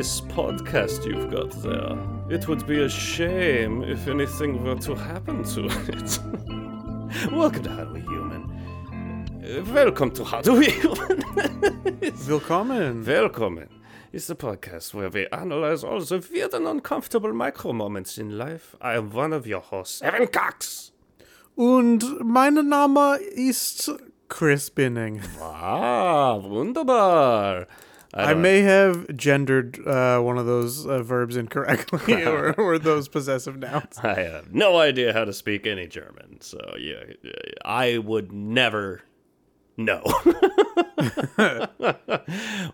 nice podcast you've got there. It would be a shame if anything were to happen to it. Welcome to How Do We Human. Welcome to How Do We Human. Willkommen. Welcome. It's a podcast where we analyze all the weird and uncomfortable micro moments in life. I am one of your hosts, Evan Cox. Und mein Name ist Chris Binning. Ah, wunderbar. I may have gendered uh, one of those uh, verbs incorrectly or, or those possessive nouns. I have no idea how to speak any German, so yeah, I would never know.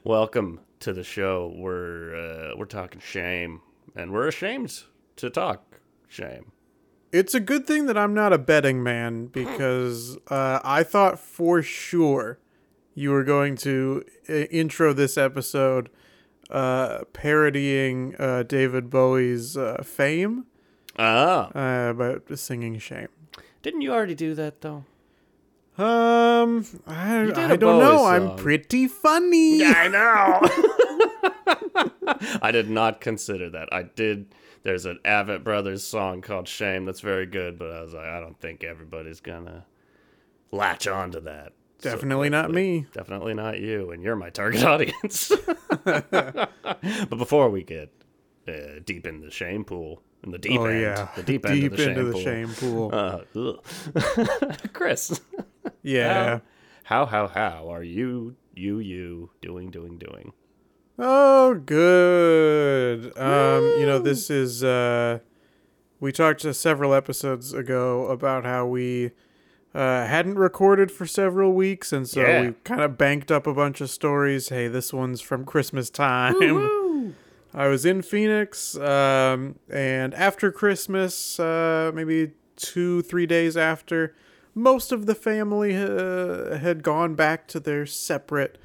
Welcome to the show. We're uh, we're talking shame, and we're ashamed to talk shame. It's a good thing that I'm not a betting man because uh, I thought for sure you were going to uh, intro this episode uh, parodying uh, David Bowie's uh, fame Ah, uh, about singing shame. didn't you already do that though? Um, I, did I a don't know. Bowie I'm pretty funny. I know. I did not consider that. I did. There's an Avett Brothers song called "Shame" that's very good, but I was like, I don't think everybody's gonna latch on to that. So Definitely not me. Definitely not you, and you're my target audience. but before we get uh, deep in the shame pool, in the deep oh end, yeah, the deep end of the into shame the pool, shame pool. Uh. Chris, yeah. how how how are you you you doing doing doing? Oh, good. Um, you know, this is uh we talked uh, several episodes ago about how we uh, hadn't recorded for several weeks, and so Yeah. we kind of banked up a bunch of stories. Hey, this one's from Christmas time. I was in Phoenix, um, and after Christmas, uh, maybe two, three days after, most of the family uh, had gone back to their separate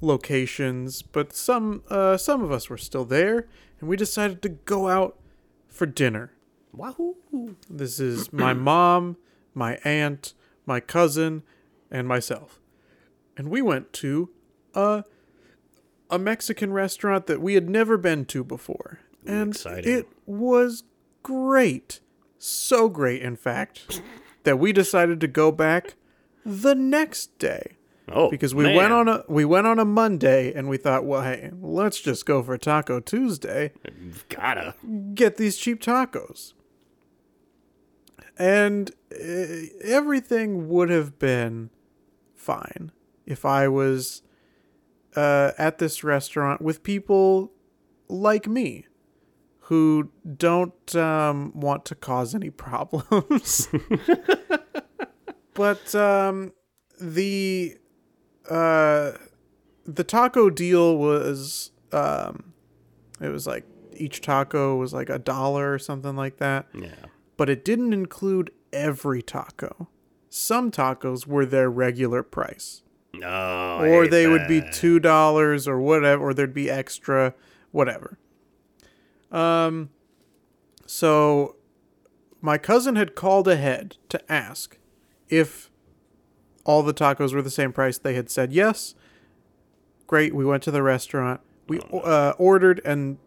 locations, but some uh, some of us were still there, and we decided to go out for dinner. Wahoo! This is my mom, my aunt, my cousin, and myself. And we went to a a Mexican restaurant that we had never been to before. And exciting. it was great. So great in fact that we decided to go back the next day Oh, because we man. went on a we went on a Monday and we thought, well, hey, let's just go for Taco Tuesday gotta. get these cheap tacos. And uh, everything would have been fine if I was uh, at this restaurant with people like me who don't um, want to cause any problems. but um, the uh, the taco deal was um, it was like each taco was like a dollar or something like that, Yeah. But it didn't include every taco. Some tacos were their regular price, No. I or they would be two dollars or whatever, or there'd be extra, whatever. Um, so my cousin had called ahead to ask if all the tacos were the same price. They had said yes. Great. We went to the restaurant. We uh, ordered and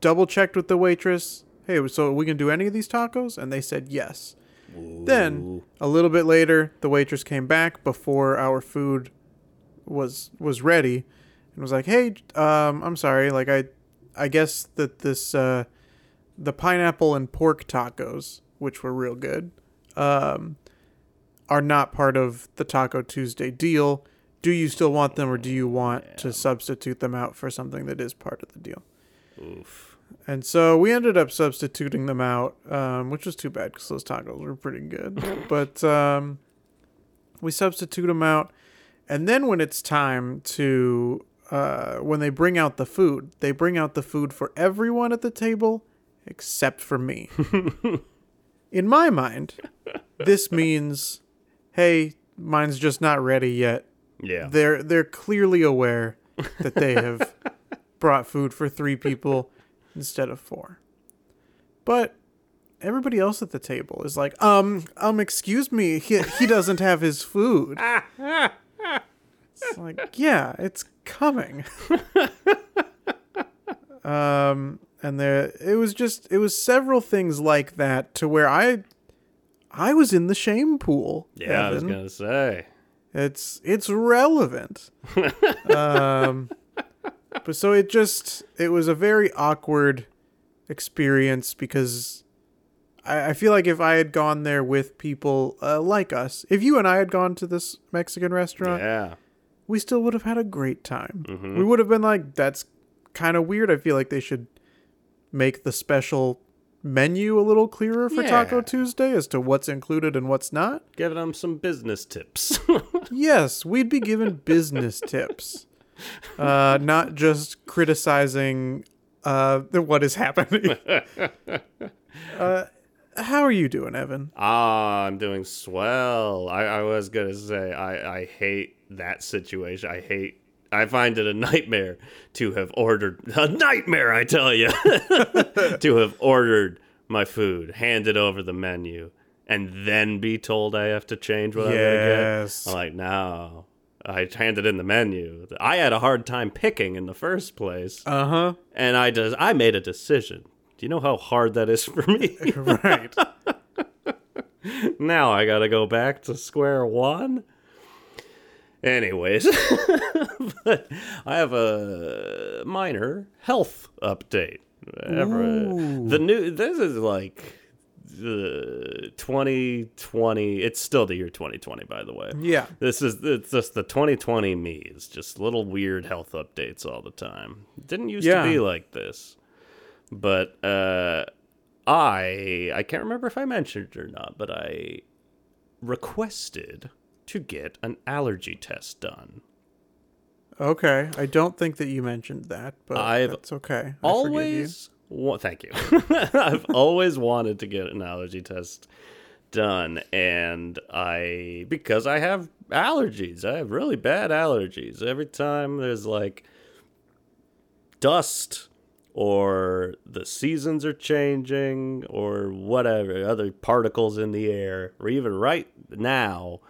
double checked with the waitress. Hey, so we can do any of these tacos? And they said yes. Then a little bit later, the waitress came back before our food was was ready, and was like, "Hey, um, I'm sorry. Like I, I guess that this uh, the pineapple and pork tacos, which were real good, um, are not part of the Taco Tuesday deal. Do you still want them, or do you want to substitute them out for something that is part of the deal?" Oof. And so we ended up substituting them out, um, which was too bad because those tacos were pretty good. but um, we substitute them out. And then when it's time to, uh, when they bring out the food, they bring out the food for everyone at the table except for me. In my mind, this means, hey, mine's just not ready yet. Yeah. They're they're clearly aware that they have brought food for three people instead of four. But everybody else at the table is like, um, um, excuse me, he, he doesn't have his food. it's like, yeah, it's coming. Um, and there it was just it was several things like that to where I I was in the shame pool. Yeah, I was gonna say. It's it's relevant. um, but so it just it was a very awkward experience because I, I feel like if I had gone there with people uh, like us, if you and I had gone to this Mexican restaurant, Yeah. we still would have had a great time. Mhm. We would have been like, that's kind of weird. I feel like they should make the special menu a little clearer for Taco Tuesday as to what's included and what's not. Giving them some business tips. Yes, we'd be given business tips, uh, not just criticizing uh, what is happening. uh, how are you doing, Evan? Ah, I'm doing swell. I, I was gonna say I, I hate that situation. I hate I find it a nightmare to have ordered a nightmare, I tell you. to have ordered my food, handed over the menu, and then be told I have to change what I'm gonna Yes. get. I'm like, no. I handed in the menu. I had a hard time picking in the first place, Uh huh. and I just I made a decision. Do you know how hard that is for me? Right. now I gotta go back to square one. Anyways, but I have a minor health update. Ooh. The new this is like the 2020. It's still the year 2020, by the way. Yeah. This is it's just the 2020 me is just little weird health updates all the time. Didn't used Yeah. to be like this. But uh I I can't remember if I mentioned it or not, but I requested to get an allergy test done. Okay. I don't think that you mentioned that, but I've that's okay. I always wa- thank you. I've always wanted to get an allergy test done and I because I have allergies. I have really bad allergies. Every time there's like dust or the seasons are changing or whatever, other particles in the air, or even right now,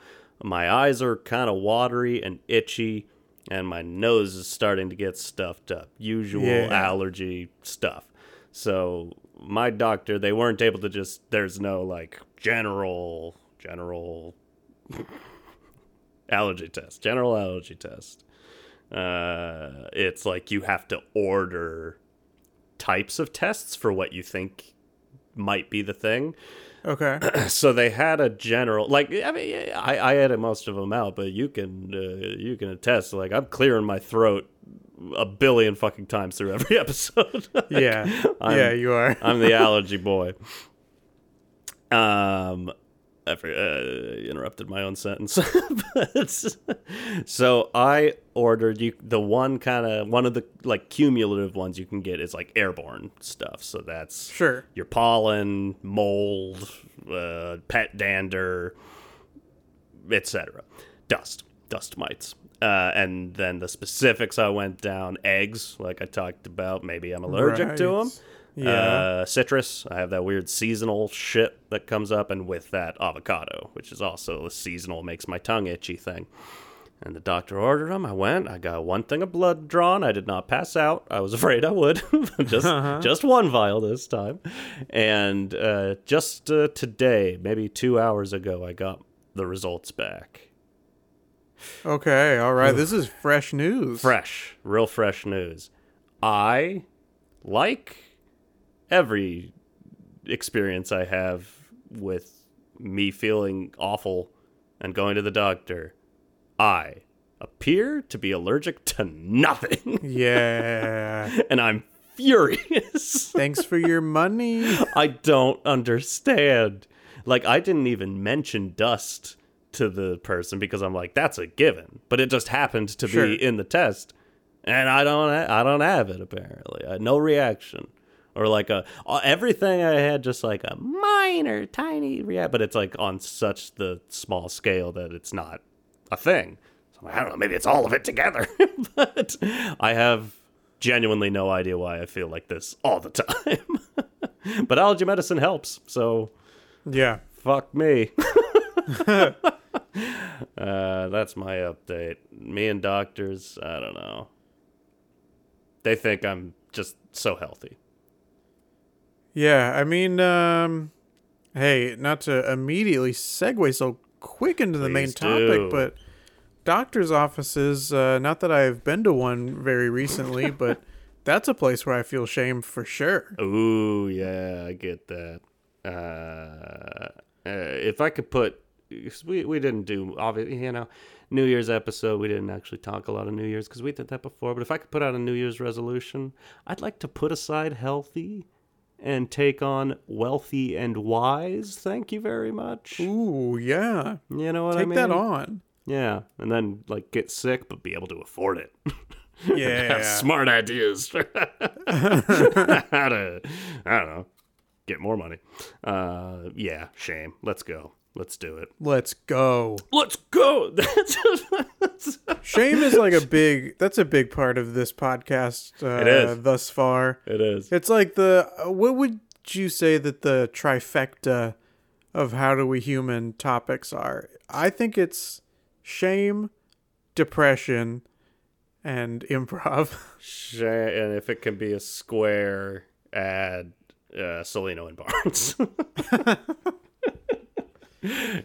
my eyes are kind of watery and itchy and my nose is starting to get stuffed up. Usual Yeah. allergy stuff. So my doctor, they weren't able to just there's no like general general allergy test, general allergy test. Uh, it's like you have to order types of tests for what you think might be the thing. Okay. So they had a general, like I mean, I I edited most of them out, but you can uh, you can attest. Like I'm clearing my throat a billion fucking times through every episode. Yeah. I'm- yeah, you are. I'm the allergy boy. Um, I for- uh, interrupted my own sentence. but, so I ordered you the one kind of one of the like cumulative ones you can get is like airborne stuff. So that's Sure. your pollen, mold, uh, pet dander, etc. Dust, dust mites. Uh, and then the specifics I went down eggs, like I talked about. Maybe I'm allergic to them. Yeah. Uh, citrus. I have that weird seasonal shit that comes up, and with that avocado, which is also a seasonal, makes my tongue itchy thing. And the doctor ordered them. I went. I got one thing of blood drawn. I did not pass out. I was afraid I would. just just one vial this time. And uh, just uh, today, maybe two hours ago, I got the results back. Okay. All right. This is fresh news. Fresh, real fresh news. I like every experience I have with me feeling awful and going to the doctor. I appear to be allergic to nothing, Yeah. and I'm furious. Thanks for your money. I don't understand. Like I didn't even mention dust to the person because I'm like that's a given, but it just happened to Sure. be in the test, and I don't ha- I don't have it apparently. I, no reaction or like a everything I had just like a minor tiny react, but it's like on such the small scale that it's not a thing. So I'm like, I don't know, maybe it's all of it together, but I have genuinely no idea why I feel like this all the time. but allergy medicine helps, so Yeah. fuck me. uh, that's my update. Me and doctors, I don't know. They think I'm just so healthy. Yeah, I mean, um, hey, not to immediately segue so quick into the main topic, do. but doctor's offices, uh, not that I've been to one very recently, but that's a place where I feel shame for sure. Ooh, yeah, I get that. Uh, uh, if I could put, we we didn't do obviously, you know, New Year's episode. We didn't actually talk a lot of New Year's because we did that before. But if I could put out a New Year's resolution, I'd like to put aside healthy and take on wealthy and wise. Thank you very much. Ooh, yeah. You know what I Take that on. Yeah, and then like get sick but be able to afford it. Yeah. smart ideas how to I don't know get more money. Uh, yeah, shame. Let's go. Let's do it. Let's go. Let's go. Shame is like a big, that's a big part of this podcast uh, It is. thus far. it is. It's like the uh, what would you say that the trifecta of how do we human topics are? I think it's shame, depression, and improv. Shame, and if it can be a square, add uh, Cellino and Barnes.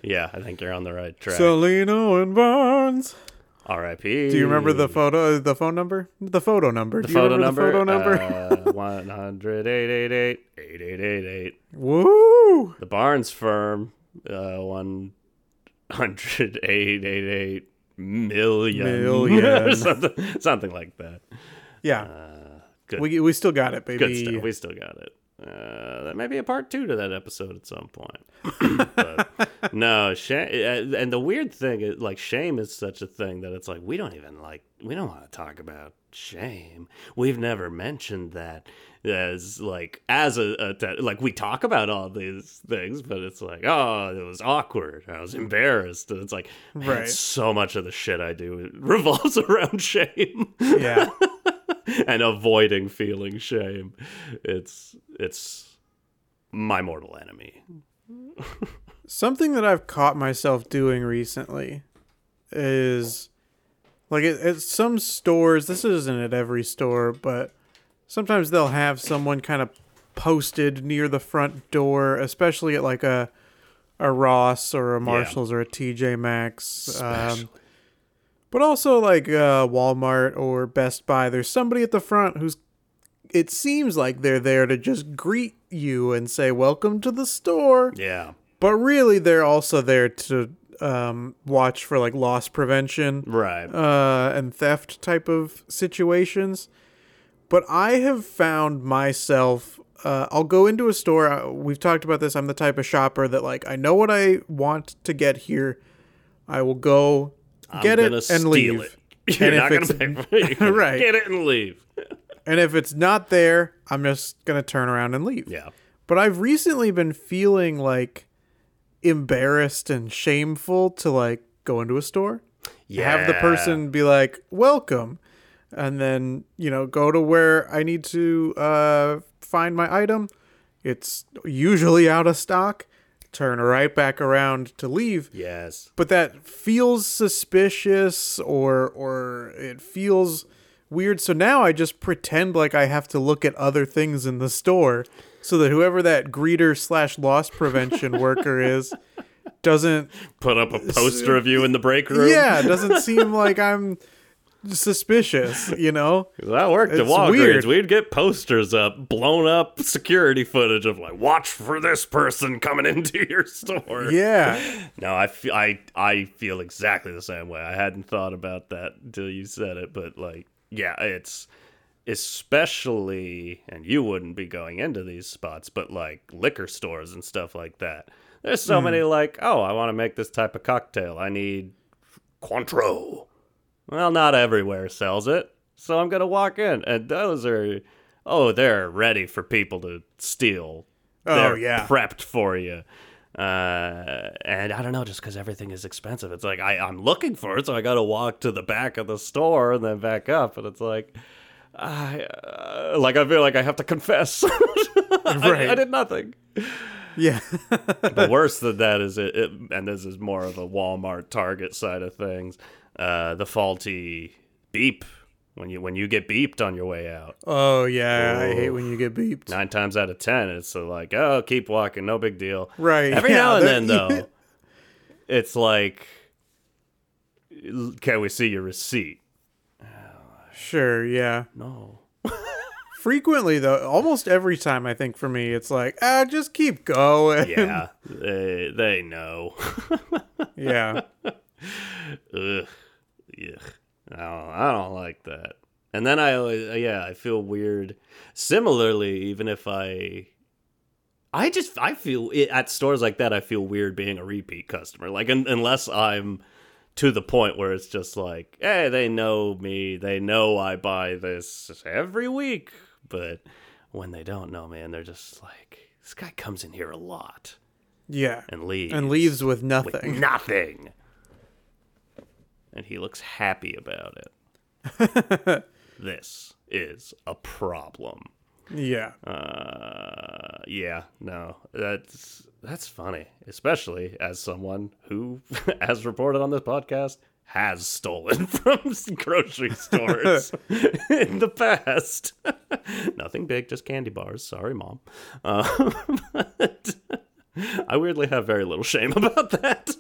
Yeah, I think you're on the right track. Cellino and Barnes. R.I.P. Do you remember the photo? The phone number? The photo number. the Do you photo number? The photo number. Uh, 100 888 8888. Woo! The Barnes firm, uh, 100 888 million. Million. something, something like that. Yeah, Uh, good, we we still got it, good baby. stuff. We still got it. Uh, that may be a part two to that episode at some point. but no, shame. And the weird thing is, like, shame is such a thing that it's like we don't even like we don't want to talk about shame. We've never mentioned that as like as a, a te- like we talk about all these things, but it's like oh, it was awkward. I was embarrassed, and it's like man, Right. so much of the shit I do revolves around shame yeah. and avoiding feeling shame. It's it's my mortal enemy. Something that I've caught myself doing recently is like at, at some stores, this isn't at every store, but sometimes they'll have someone kind of posted near the front door, especially at like a a Ross or a Marshalls or a TJ Maxx. Um, but also like uh, Walmart or Best Buy, there's somebody at the front who's it seems like they're there to just greet you and say welcome to the store. Yeah, but really they're also there to um, watch for like loss prevention right. uh, and theft type of situations. But i have found myself uh, i'll go into a store uh, we've talked about this i'm the type of shopper that like i know what i want to get here. I will go get I'm it gonna and steal leave It. You're And not gonna pay for it. Right. Get it and leave. and if it's not there i'm just gonna turn around and leave Yeah. But I've recently been feeling like embarrassed and shameful to like go into a store. Yeah. Have the person be like, welcome. And then, you know, go to where I need to uh, find my item. It's usually out of stock. Turn right back around to leave. Yes. But that feels suspicious or or it feels weird. So now I just pretend like I have to look at other things in the store so that whoever that greeter slash loss prevention worker is doesn't Put up a poster of you in the break room. yeah doesn't seem like I'm suspicious. You know. That worked at It's Walgreens. weird. We'd get posters up, blown up security footage of like, watch for this person coming into your store. Yeah. No, I feel I I feel exactly the same way. I hadn't thought about that until you said it, but like, yeah, it's especially, and you wouldn't be going into these spots, but like liquor stores and stuff like that. There's so mm-hmm. many like, oh, I want to make this type of cocktail. I need Cointreau. Well, not everywhere sells it, so I'm gonna walk in, and those are, oh, they're ready for people to steal. Oh, They're yeah. prepped for you. Uh, and I don't know, just because everything is expensive, it's like I, I'm looking for it, so I got to walk to the back of the store and then back up, and it's like, I uh, like I feel like I have to confess. I- I, did nothing. Yeah. But worse than that is it, it, and this is more of a Walmart Target side of things. Uh, the faulty beep when you when you get beeped on your way out. Oh yeah, I hate when you get beeped. Nine times out of ten, it's like, oh, keep walking, no big deal. Right. Every yeah, now and then, though, it's like, can we see your receipt? Sure, yeah. No. Frequently though, almost every time I think for me it's like, ah, just keep going. Yeah, they they know. yeah. Ugh. Ugh. I don't, I don't like that. And then I always, yeah, I feel weird. Similarly, even if I, I just, I feel at stores like that, I feel weird being a repeat customer. Like, un, unless I'm to the point where it's just like, hey, they know me. They know I buy this every week. But when they don't know man, they're just like, this guy comes in here a lot Yeah. and leaves. And leaves with with nothing. nothing. And he looks happy about it. this is a problem. yeah. Uh, yeah, no, that's that's funny, especially as someone who, as reported on this podcast, has stolen from grocery stores in the past. Nothing big, just candy bars. Sorry, mom. Uh, but I weirdly have very little shame about that.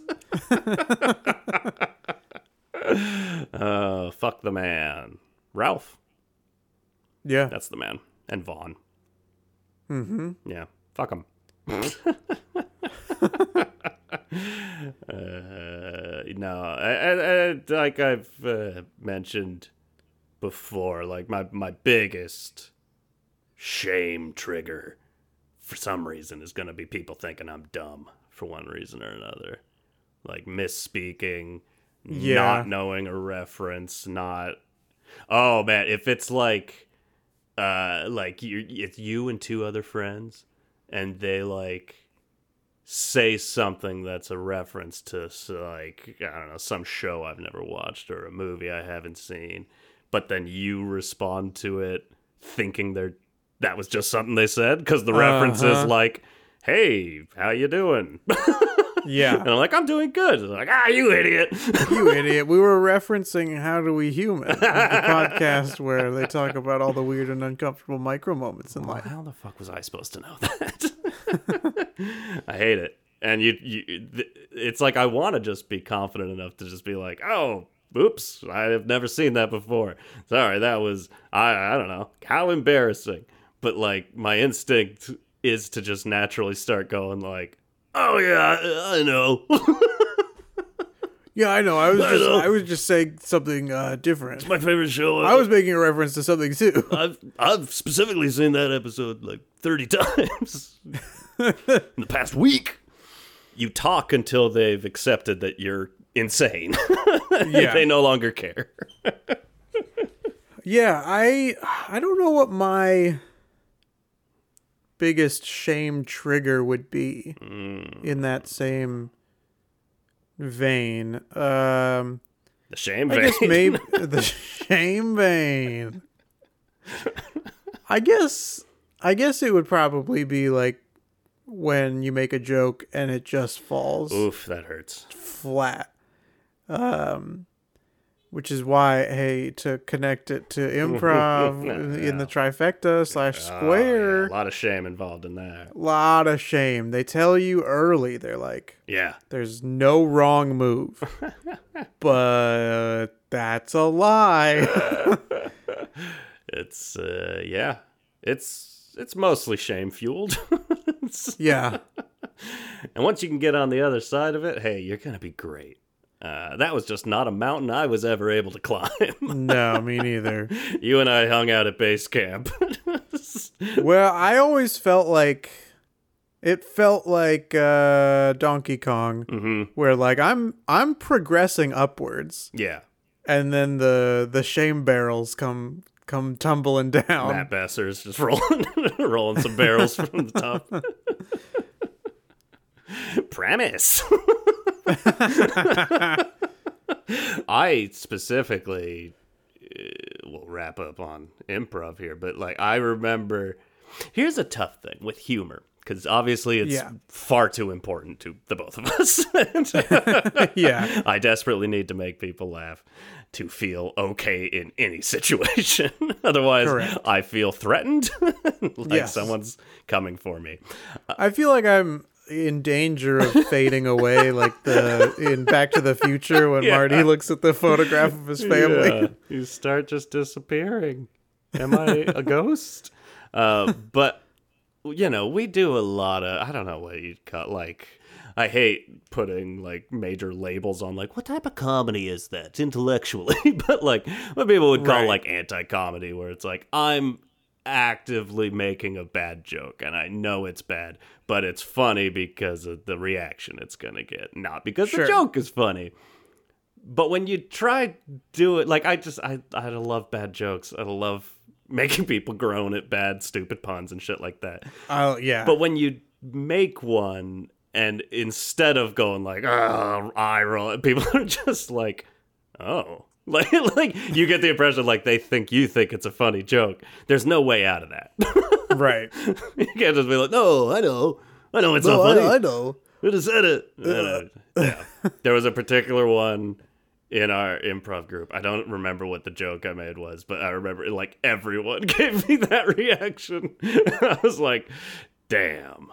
uh, fuck the man, Ralph. Yeah. That's the man. And Vaughn. Mm-hmm. Yeah. Fuck him. Uh, no, I, I, I, like I've uh, mentioned before, like my, my biggest shame trigger for some reason is going to be people thinking I'm dumb for one reason or another. Like misspeaking, Yeah. not knowing a reference, not. Oh man, if it's like uh like you it's you and two other friends and they like say something that's a reference to like I don't know some show I've never watched or a movie I haven't seen but then you respond to it thinking they're that was just something they said because the reference is Uh-huh. like hey how you doing yeah, and I'm like I'm doing good like ah you idiot you idiot. We were referencing How Do We Human, the podcast where they talk about all the weird and uncomfortable micro moments in Well, life. how the fuck was I supposed to know that? I hate it. And you, you, it's like I want to just be confident enough to just be like, oh, oops, I have never seen that before. Sorry, that was I, I don't know how embarrassing. But like my instinct is to just naturally start going like, oh yeah, I, I know. Yeah, I know. I was I just know. I was just saying something uh, different. It's my favorite show. I was making a reference to something too. I've I've specifically seen that episode like 30 times in the past week. You talk until they've accepted that you're insane. Yeah. they no longer care. Yeah, I I don't know what my biggest shame trigger would be in that same vein. Um The shame I vein. guess maybe the shame vein. I guess I guess it would probably be like when you make a joke and it just falls Oof, that hurts. flat. Um which is why hey to connect it to improv in the trifecta slash Oh, square yeah, a lot of shame involved in that. A lot of shame. They tell you early. They're like Yeah. there's no wrong move. but that's a lie. It's uh yeah. It's it's mostly shame fueled. yeah. and once you can get on the other side of it, hey, you're going to be great. Uh, that was just not a mountain I was ever able to climb. No, me neither. you and I hung out at base camp. Well, I always felt like it felt like uh Donkey Kong hmm where like I'm I'm progressing upwards Yeah, and then the the shame barrels come come tumbling down. Matt Besser's just rolling, rolling some barrels from the top. Premise. I specifically uh, will wrap up on improv here, but like I remember, here's a tough thing with humor because obviously it's Yeah. far too important to the both of us. Yeah. I desperately need to make people laugh to feel okay in any situation. Otherwise, Correct. I feel threatened, like Yes. someone's coming for me. I feel like I'm in danger of fading away, like the in Back to the Future when Yeah. Marty looks at the photograph of his family. Yeah, you start just disappearing. Am I a ghost? Uh, but you know, we do a lot of I don't know what you'd call like. I hate putting like major labels on like what type of comedy is that intellectually, but like what people would call Right. like anti-comedy, where it's like I'm actively making a bad joke and I know it's bad, but it's funny because of the reaction it's gonna get, not because Sure. the joke is funny. But when you try do it, like I just I I love bad jokes. I love making people groan at bad stupid puns and shit like that. Oh yeah. But when you make one and instead of going like oh eye roll, people are just like oh like like you get the impression like they think you think it's a funny joke. There's no way out of that. right. you can't just be like no I know I know it's not funny. I know. Who just said it? Uh, yeah. There was a particular one in our improv group. I don't remember what the joke I made was, but I remember like everyone gave me that reaction. I was like, damn.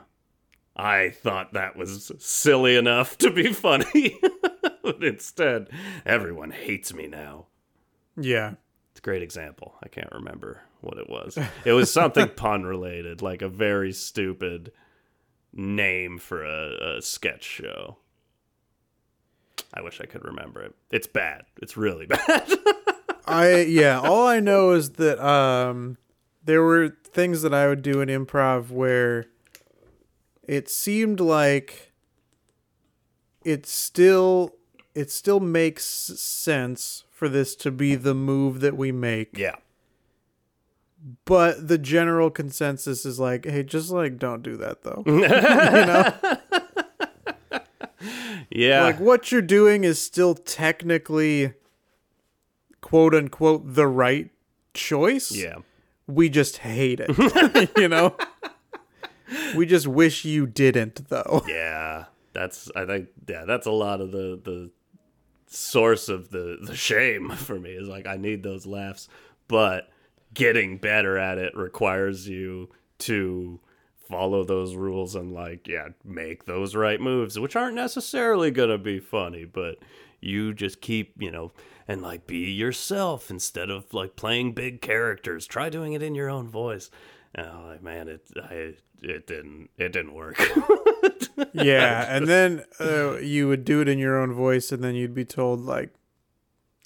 I thought that was silly enough to be funny. but instead, everyone hates me now. Yeah. It's a great example. I can't remember what it was. It was something pun related, like a very stupid name for a, a sketch show. I wish I could remember it. It's bad. It's really bad. I yeah, all I know is that um there were things that I would do in improv where it seemed like it still it still makes sense for this to be the move that we make. yeah. But the general consensus is like, hey, just like don't do that though. you know? Yeah. Like what you're doing is still technically quote unquote the right choice. yeah. We just hate it. you know? We just wish you didn't though. Yeah. That's I think yeah, that's a lot of the the source of the the shame for me is like I need those laughs, but getting better at it requires you to follow those rules and like yeah, make those right moves, which aren't necessarily going to be funny, but you just keep, you know, and like be yourself instead of like playing big characters. Try doing it in your own voice. Like, man, it I it didn't it didn't work. yeah, and then uh, you would do it in your own voice and then you'd be told like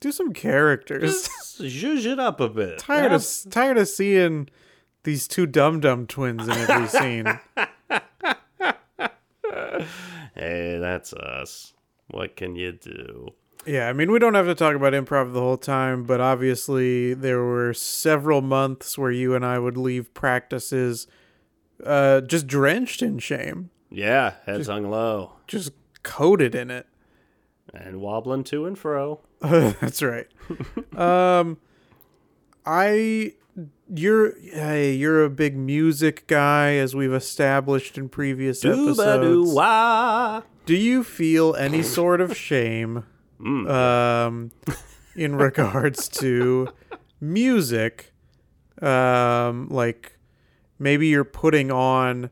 do some characters. Just zhuzh it up a bit. tired of tired of seeing these two dum dum twins in every scene. Hey, that's us. What can you do? Yeah, I mean, we don't have to talk about improv the whole time, but obviously there were several months where you and I would leave practices uh, just drenched in shame, Yeah, heads hung low just coated in it. and wobbling to and fro. That's right. um, I, you're, hey, you're a big music guy, as we've established in previous episodes. Do you feel any sort of shame um, in regards to music? Um, like maybe you're putting on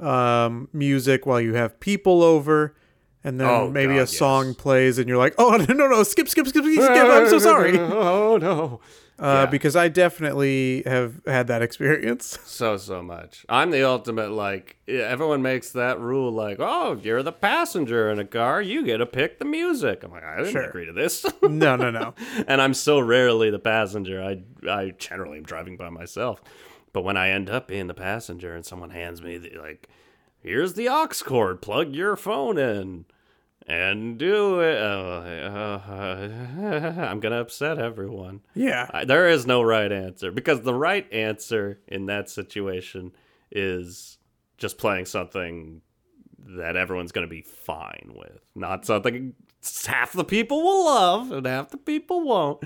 um, music while you have people over, and then Oh, maybe God, a song yes. plays, and you're like, "Oh no, no, no! Skip, skip, skip, skip! skip I'm so sorry." oh no. Uh, Yeah. Because I definitely have had that experience. So so much. I'm the ultimate like everyone makes that rule like, "Oh, you're the passenger in a car, you get to pick the music." I'm like, "I didn't Sure. agree to this." no, no, no. and I'm so rarely the passenger. I I generally am driving by myself. But when I end up being the passenger and someone hands me the, like, here's the aux cord, plug your phone in and do it. Uh, uh, I'm gonna upset everyone. Yeah, I, there is no right answer because the right answer in that situation is just playing something that everyone's going to be fine with, not something half the people will love and half the people won't.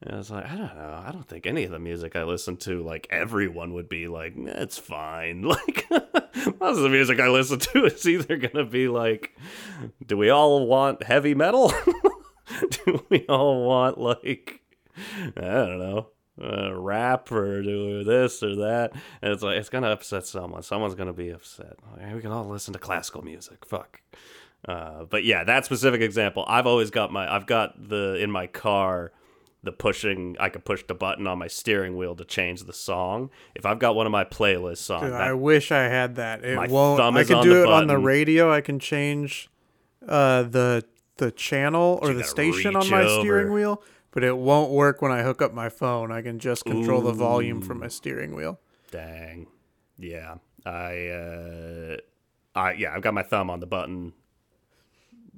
And I was like, I don't know. I don't think any of the music I listen to, like everyone would be like, "Eh, it's fine. Like most of the music I listen to is either gonna be like, do we all want heavy metal? do we all want like, I don't know, uh, rap or do this or that? And it's like it's gonna upset someone. Someone's gonna be upset. We can all listen to classical music. Fuck. Uh, but yeah, that specific example, I've always got my, I've got the in my car, the pushing. I could push the button on my steering wheel to change the song. If I've got one of my playlist songs, Dude, that- I wish I had that. It My won't. thumb I can on do it on the radio. I can change uh, the the channel or the station on my over. steering wheel, but it won't work when I hook up my phone. I can just control the volume from my steering wheel. Dang. Yeah. I uh I yeah, I've got my thumb on the button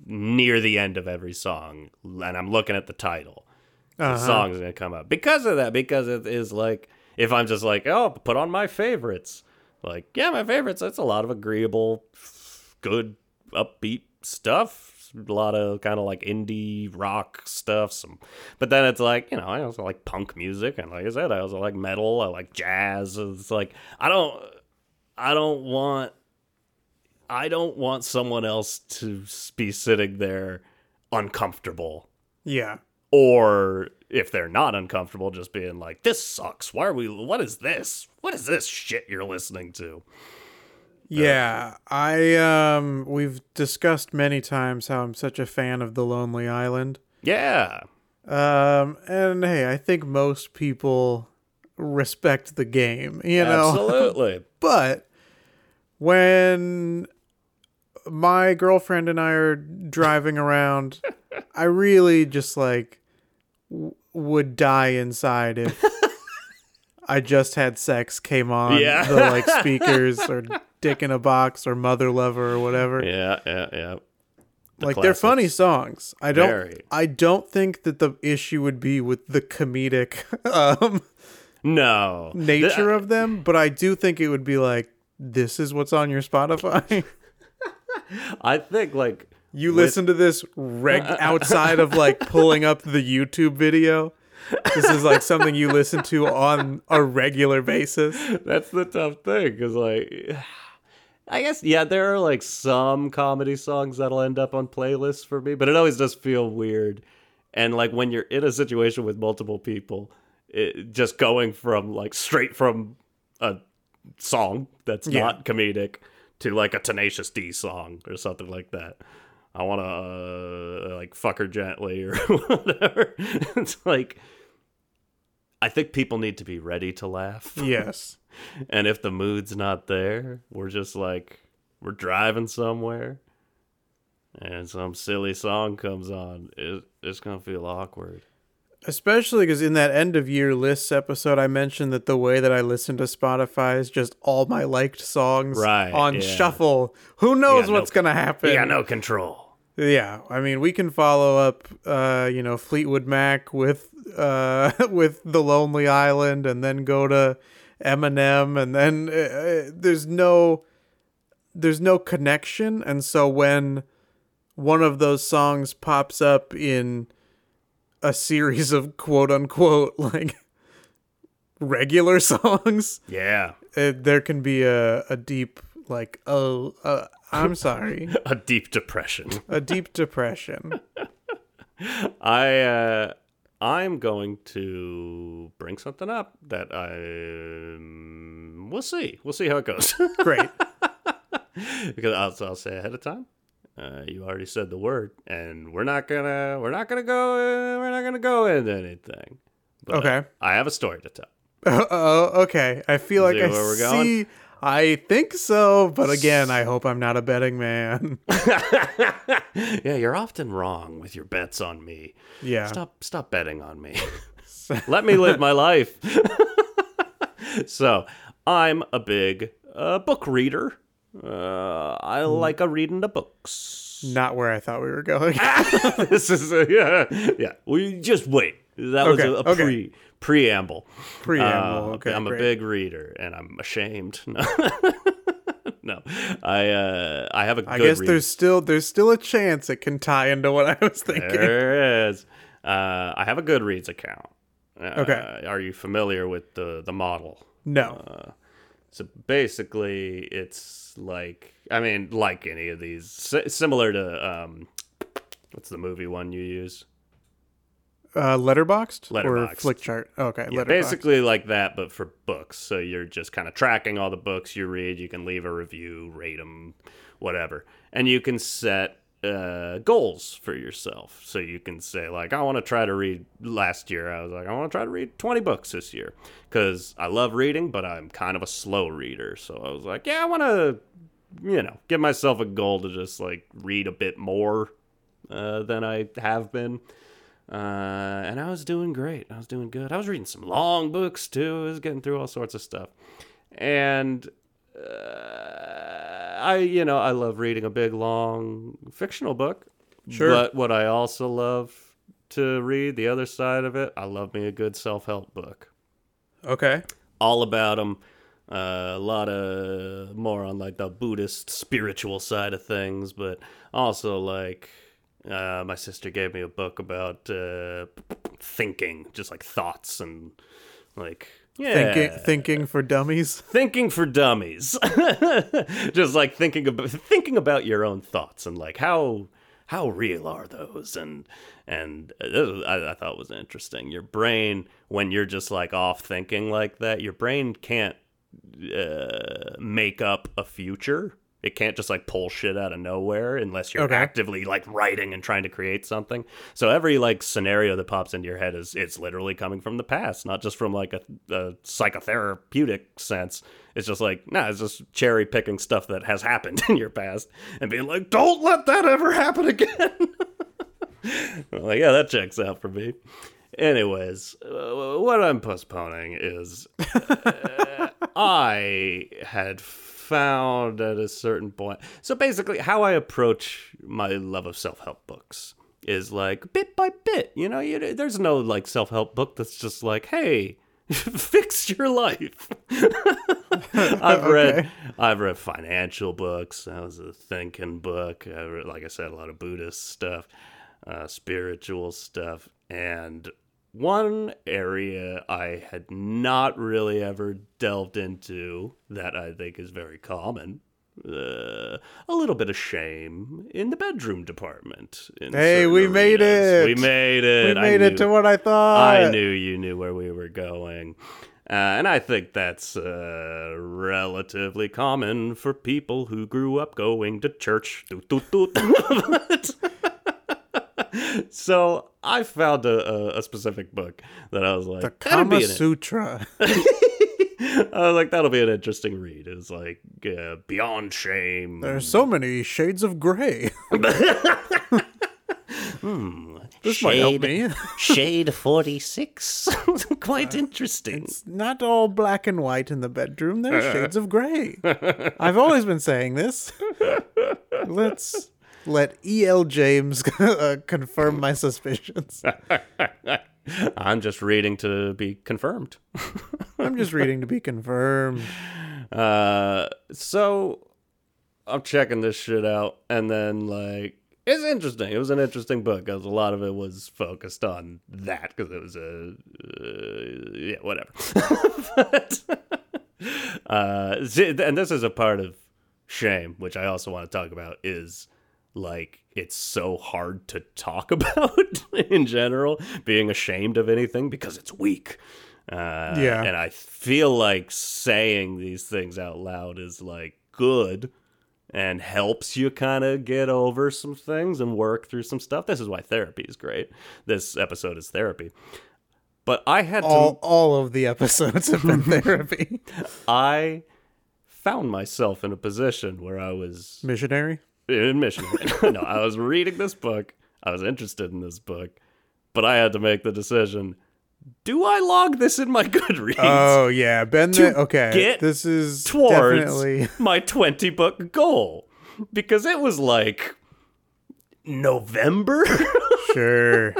near the end of every song and I'm looking at the title. The Uh-huh. song's going to come up. Because of that, because it is like if I'm just like, "Oh, put on my favorites." Like, yeah, my favorites, that's a lot of agreeable good upbeat stuff. A lot of kind of like indie rock stuff. Some, but then it's like you know I also like punk music, and like I said, I also like metal. I like jazz. It's like I don't, I don't want, I don't want someone else to be sitting there uncomfortable, Yeah. Or if they're not uncomfortable, just being like, "This sucks. Why are we? What is this? What is this shit you're listening to?" Yeah, I um we've discussed many times how I'm such a fan of The Lonely Island. Yeah, Um and hey, I think most people respect the game, you know. absolutely. But when my girlfriend and I are driving around, I really just like w- would die inside if I just had sex came on Yeah. the like speakers or Dick in a Box or Mother Lover or whatever. Yeah, yeah, yeah. The like they're funny songs. I don't Very. I don't think that the issue would be with the comedic um No. nature of them, but I do think it would be like this is what's on your Spotify. I think like You listen to this reg uh, uh, uh, outside of like pulling up the YouTube video. This is like something you listen to on a regular basis. that's the tough thing because like I guess yeah, there are like some comedy songs that'll end up on playlists for me, but it always does feel weird. And like when you're in a situation with multiple people, it, just going from like straight from a song that's Yeah. not comedic to like a Tenacious D song or something like that. I want to uh, like fuck her gently or whatever. it's like I think people need to be ready to laugh. Yes. And if the mood's not there, we're just like we're driving somewhere and some silly song comes on. It, it's gonna feel awkward. Especially because in that end of year lists episode, I mentioned that the way that I listen to Spotify is just all my liked songs Right, on yeah. shuffle. Who knows no what's going to happen? Yeah, no control. Yeah, I mean, we can follow up, uh, you know, Fleetwood Mac with, uh, with the Lonely Island, and then go to Eminem, and then uh, uh, there's no, there's no connection, and so when one of those songs pops up in a series of quote unquote like regular songs, Yeah. uh, there can be a a deep like, oh, uh, I'm sorry, A deep depression. a deep depression. I uh I'm going to bring something up that I um, we'll see. We'll see how it goes. Great. because I'll, I'll say ahead of time. Uh, you already said the word, and we're not gonna we're not gonna go uh, we're not gonna go into anything. But Okay. I have a story to tell. Oh, okay. I feel like See I we're see. going? I think so, but again, I hope I'm not a betting man. yeah, you're often wrong with your bets on me. yeah. Stop stop betting on me. Let me live my life. so, I'm a big uh, book reader. Uh, I like a reading the books. Not where I thought we were going. this is a, yeah, yeah. We just wait. That was Okay, a, a okay. pre preamble. Preamble. Uh, okay. I'm a great. big reader, and I'm ashamed. No, no. I uh, I have a good I guess read. there's still there's still a chance it can tie into what I was thinking. There is. Uh, I have a Goodreads account. Uh, Okay. Are you familiar with the the model? No. So basically, it's like I mean, like any of these, similar to um, what's the movie one you use? Uh, letterboxed, or Letterboxd. Flickchart. Okay, Yeah, Letterboxd. basically like that, but for books. So you're just kind of tracking all the books you read. You can leave a review, rate them, whatever, and you can set uh, goals for yourself. So you can say like, I want to try to read. Last year, I was like, I want to try to read 20 books this year because I love reading, but I'm kind of a slow reader. So I was like, yeah, I want to, you know, give myself a goal to just like read a bit more uh, than I have been. Uh, and I was doing great. I was doing good. I was reading some long books too. I was getting through all sorts of stuff. And uh, I, you know, I love reading a big, long fictional book. Sure. But what I also love to read, the other side of it, I love me a good self help book Okay. all about them. Uh, a lot of more on like the Buddhist spiritual side of things, but also like uh, my sister gave me a book about uh, thinking, just like thoughts and like yeah, Thinking, thinking for dummies. thinking for dummies. Just like thinking about thinking about your own thoughts and like how how real are those? And and uh, I, I thought was interesting. Your brain when you're just like off thinking like that your brain can't uh, make up a future it can't just like pull shit out of nowhere unless you're Okay. actively like writing and trying to create something. So every like scenario that pops into your head is it's literally coming from the past, not just from like a, a psychotherapeutic sense. It's just like nah, it's just cherry picking stuff that has happened in your past and being like, don't let that ever happen again. Like yeah, that checks out for me. Anyways, uh, what I'm postponing is I had found at a certain point. So basically, how I approach my love of self help books is like bit by bit. You know, you, there's no like self help book that's just like, hey, fix your life. I've read Okay. I've read financial books. That was a thinking book. I read, like I said, a lot of Buddhist stuff, uh, spiritual stuff, and one area I had not really ever delved into that I think is very common. Uh, a little bit of shame in the bedroom department. in Hey, we made it. We made it. We made it to what I thought. I knew you knew where we were going. Uh, and I think that's uh, relatively common for people who grew up going to church. But- so I found a, a, a specific book that I was like, The that'd be Kama Sutra. I was like, that'll be an interesting read. It's like uh, Beyond Shame. There's so many shades of gray. hmm. this might help me. Shade 46. Quite interesting. It's not all black and white in the bedroom. There's shades of gray. I've always been saying this. Let's let E.L. James uh, confirm my suspicions. I'm just reading to be confirmed. I'm just reading to be confirmed. Uh, so I'm checking this shit out, and then like it's interesting. It was an interesting book because a lot of it was focused on that because it was a uh, yeah whatever. but, uh, and this is a part of shame, which I also want to talk about is like it's so hard to talk about in general being ashamed of anything because it's weak uh, Yeah. and i feel like saying these things out loud is like good and helps you kind of get over some things and work through some stuff this is why therapy is great this episode is therapy but i had All to all of the episodes have been therapy. i found myself in a position where i was Missionary. In Michigan. no, I was reading this book. I was interested in this book, but I had to make the decision: Do I log this in my Goodreads Oh yeah, Ben. The, okay, this is towards definitely my twenty book goal? Because it was like November. sure.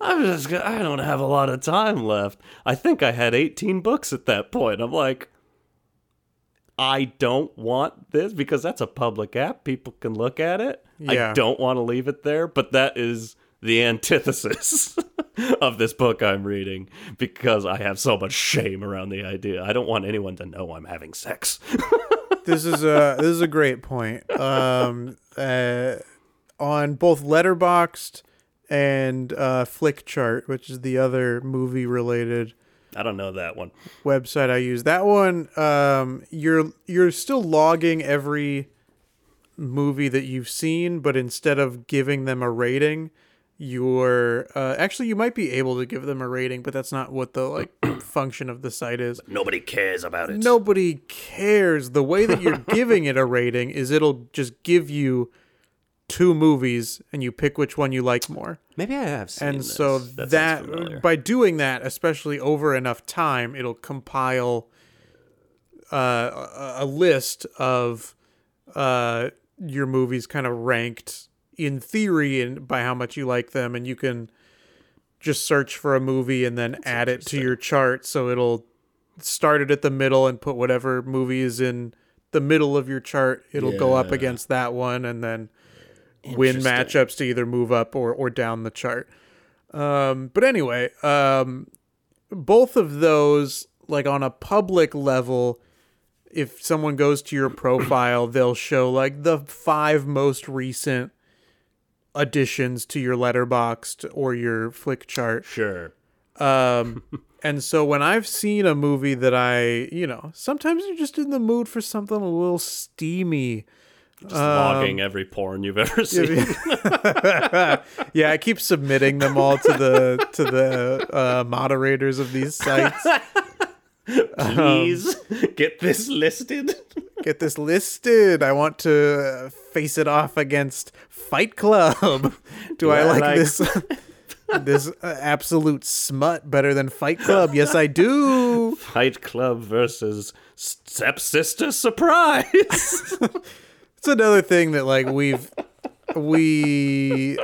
I'm just. I don't have a lot of time left. I think I had 18 books at that point. I'm like. I don't want this because that's a public app. People can look at it. I don't want to leave it there, but that is the antithesis of this book I'm reading because I have so much shame around the idea. I don't want anyone to know I'm having sex. this is a this is a great point. Um, uh, on both Letterboxd and uh, Flickchart, which is the other movie related I don't know that one. website I use. That one, um, you're you're still logging every movie that you've seen, but instead of giving them a rating, you're uh, actually you might be able to give them a rating, but that's not what the like function of the site is. Nobody cares about it. Nobody cares. The way that you're giving it a rating is it'll just give you two movies and you pick which one you like more. Maybe I have seen And this. so that, that, by doing that, especially over enough time, it'll compile uh, a, a list of uh, your movies kind of ranked in theory and by how much you like them, and you can just search for a movie and then add it to your chart. So it'll start it at the middle and put whatever movie is in the middle of your chart. It'll go up against that one, and then win matchups to either move up or, or down the chart. Um, but anyway, um, both of those, like on a public level, if someone goes to your profile, they'll show like the five most recent additions to your Letterboxd or your Flickchart. Sure. Um, and so when I've seen a movie that I, you know, sometimes you're just in the mood for something a little steamy. Just logging every porn you've ever seen. yeah, I keep submitting them all to the to the uh, moderators of these sites. Please get this listed. Get this listed. I want to face it off against Fight Club. Do I I like, like- this this absolute smut better than Fight Club? Yes, I do. Fight Club versus Stepsister Surprise. It's another thing that like we've we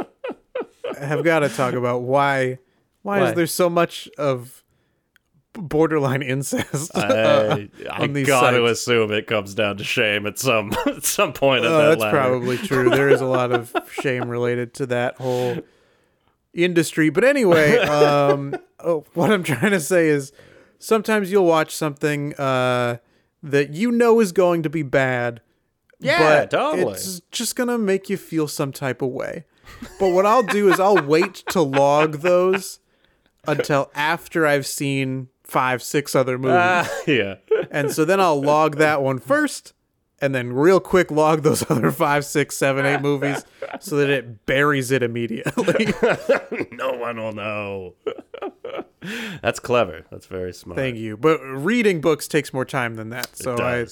have got to talk about why why, Why? is there so much of borderline incest I, I on these gotta sites? assume it comes down to shame at some at some point. Oh, that that's ladder. probably true. There is a lot of shame related to that whole industry. But anyway, um, oh, what I'm trying to say is sometimes you'll watch something uh, that you know is going to be bad. Yeah, but totally. It's just gonna make you feel some type of way. But what I'll do is I'll wait to log those until after I've seen five, six other movies. Ah, yeah. And so then I'll log that one first, and then real quick log those other five, six, seven, eight movies so that it buries it immediately. no one will know. That's clever. That's very smart. Thank you. But reading books takes more time than that. So I.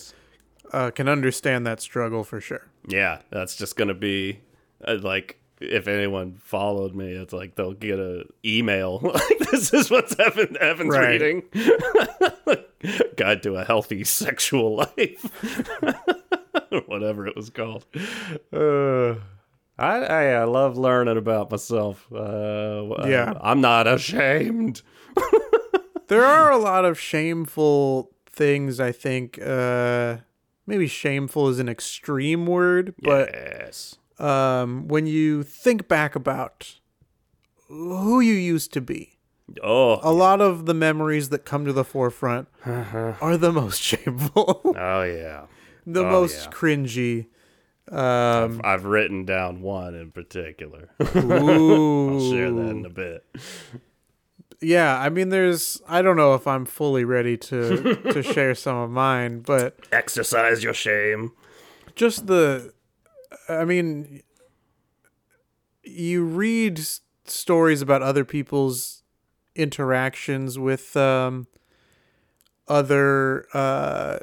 uh, can understand that struggle for sure. Yeah, that's just gonna be uh, like if anyone followed me, it's like they'll get a email like this is what's Evan Evan's Right. reading. Guide to a healthy sexual life, whatever it was called. Uh, I, I I love learning about myself. Uh, Yeah. I'm not ashamed. There are a lot of shameful things, I think. Uh, maybe shameful is an extreme word, but yes. um, when you think back about who you used to be, Oh, a lot of the memories that come to the forefront are the most shameful, oh yeah. the Oh, most yeah. cringy. Um, I've written down one in particular. ooh, I'll share that in a bit. Yeah. I mean, there's. I don't know if I'm fully ready to to share some of mine, but Exercise your shame. just the i mean you read stories about other people's interactions with um other uh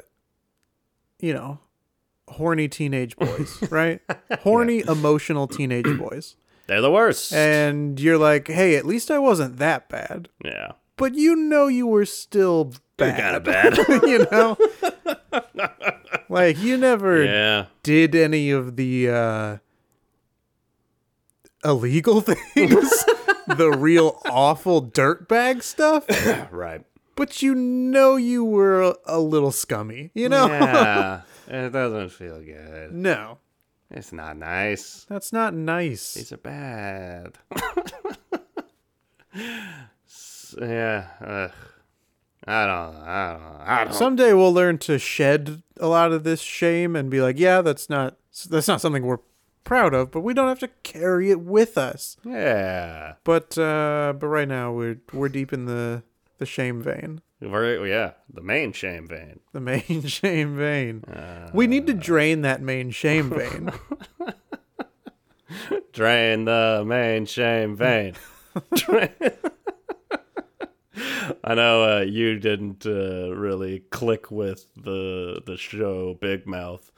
you know horny teenage boys right horny emotional teenage boys They're the worst. and you're like hey at least i wasn't that bad yeah. but you know you were still bad Kinda bad. you know like you never yeah. did any of the uh illegal things the real awful dirtbag stuff Right. but you know you were a, a little scummy you know Yeah. it doesn't feel good. no It's not nice. that's not nice These are bad. S- yeah. ugh. I don't. I don't. I don't. Someday we'll learn to shed a lot of this shame and be like, yeah, that's not that's not something we're proud of, but we don't have to carry it with us. yeah. But uh, but right now we're we're deep in the the shame vein, Very, yeah. The main shame vein. the main shame vein. we need to drain that main shame vein. Drain the main shame vein. Drain- I know uh, you didn't uh, really click with the the show Big Mouth,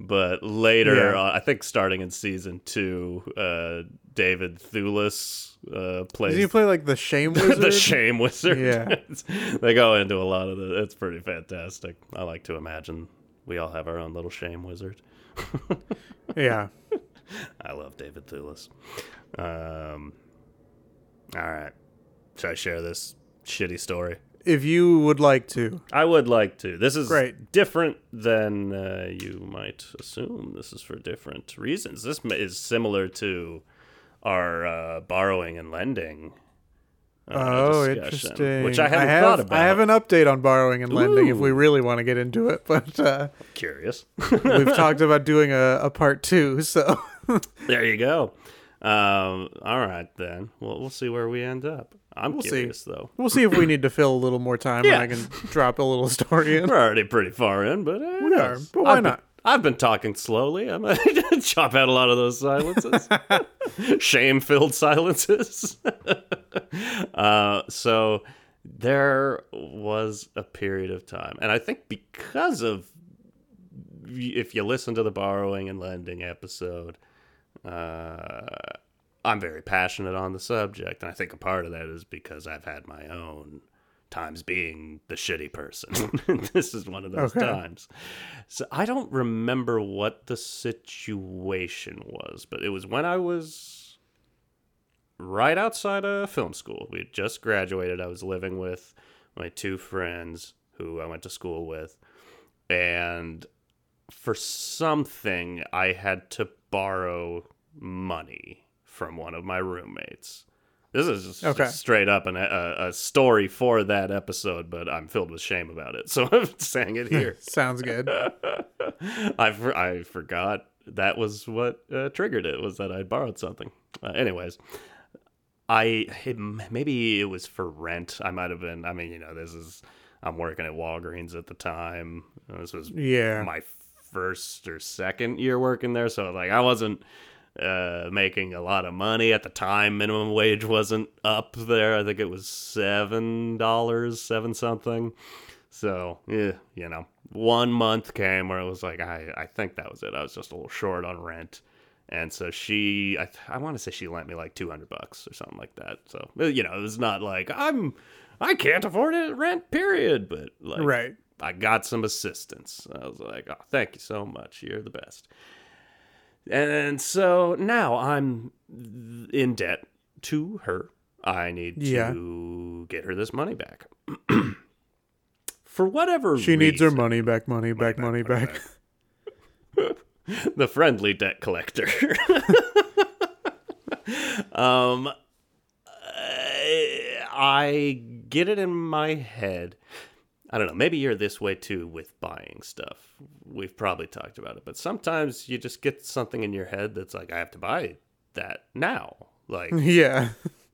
but later, Yeah. I think starting in season two, uh, David Thewlis uh, plays Does he play like the shame wizard? the Shame Wizard. Yeah. they go into a lot of the. It's pretty fantastic. I like to imagine we all have our own little Shame Wizard. yeah. I love David Thewlis. Um, all right. Should I share this shitty story? If you would like to. I would like to. This is Great. different than uh, you might assume. This is for different reasons. This is similar to our uh, borrowing and lending. uh, oh, discussion, interesting. Which I hadn't have, thought about. I have an update on borrowing and lending if we really want to get into it, but uh, Curious. we've talked about doing a, a part two, so there you go. Um, all right then. Well, we'll see where we end up. I'm We'll see. curious though. we'll see if we need to fill a little more time Yeah. and I can drop a little story in. We're already pretty far in, but uh, We are, but why I've been- not? I've been talking slowly. I'm gonna chop out a lot of those silences, shame-filled silences. uh, so there was a period of time, and I think because of if you listen to the borrowing and lending episode, uh, I'm very passionate on the subject, and I think a part of that is because I've had my own times being the shitty person. this is one of those Okay. times. So I don't remember what the situation was, but it was when I was right outside of film school. We had just graduated. I was living with my two friends who I went to school with, and for something I had to borrow money from one of my roommates. This is just Okay. straight up an, a, a story for that episode, but I'm filled with shame about it, so I'm saying it here. Sounds good. I, for, I forgot that was what uh, triggered it was that I borrowed something. Uh, anyways, I it, maybe it was for rent. I might have been. I mean, you know, this is I'm working at Walgreens at the time. This was Yeah. my first or second year working there, so like I wasn't uh, making a lot of money at the time. Minimum wage wasn't up there. I think it was seven dollars, seven something. So yeah, you know, one month came where it was like I I think that was it. I was just a little short on rent. And so she, I, I want to say she lent me like 200 bucks or something like that. So, you know, it was not like I'm, I can't afford it rent, period. But like, right. I got some assistance. I was like, oh, thank you so much. You're the best. And so now I'm in debt to her. I need Yeah. to get her this money back. For whatever She needs her reason, money back, money back, money back. the friendly debt collector. um, I get it in my head. I don't know. Maybe you're this way too with buying stuff. We've probably talked about it, but sometimes you just get something in your head that's like, I have to buy that now. Like, yeah.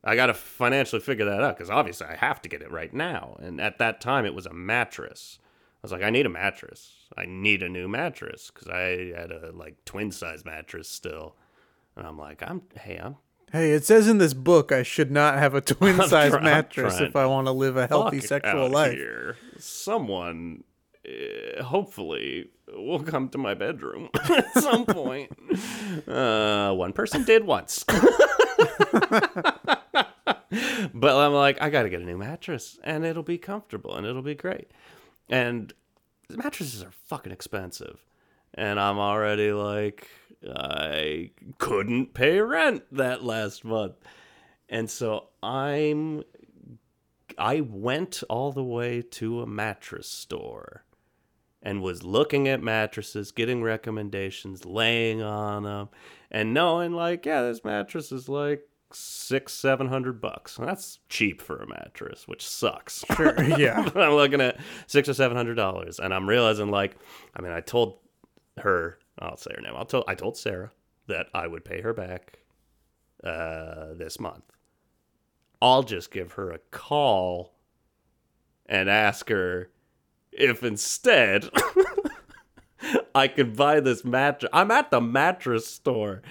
I got to financially figure that out because obviously I have to get it right now. And at that time, it was a mattress. I was like, I need a mattress. I need a new mattress because I had a like twin size mattress still. And I'm like, I'm hey, I'm Hey, it says in this book I should not have a twin size try- mattress if I want to live a healthy sexual life. Here. Someone, uh, hopefully, will come to my bedroom at some point. Uh, one person did once. but I'm like, I got to get a new mattress, and it'll be comfortable, and it'll be great. And mattresses are fucking expensive, and I'm already like, I couldn't pay rent that last month, and so I'm I went all the way to a mattress store and was looking at mattresses, getting recommendations, laying on them, and knowing like, yeah, this mattress is like six, seven hundred bucks. That's cheap for a mattress, which sucks. Sure. Yeah. I'm looking at six or seven hundred dollars, and I'm realizing like, I mean, I told her, I'll say her name. I told I told Sarah that I would pay her back uh, this month. I'll just give her a call and ask her if instead I could buy this mattress. I'm at the mattress store.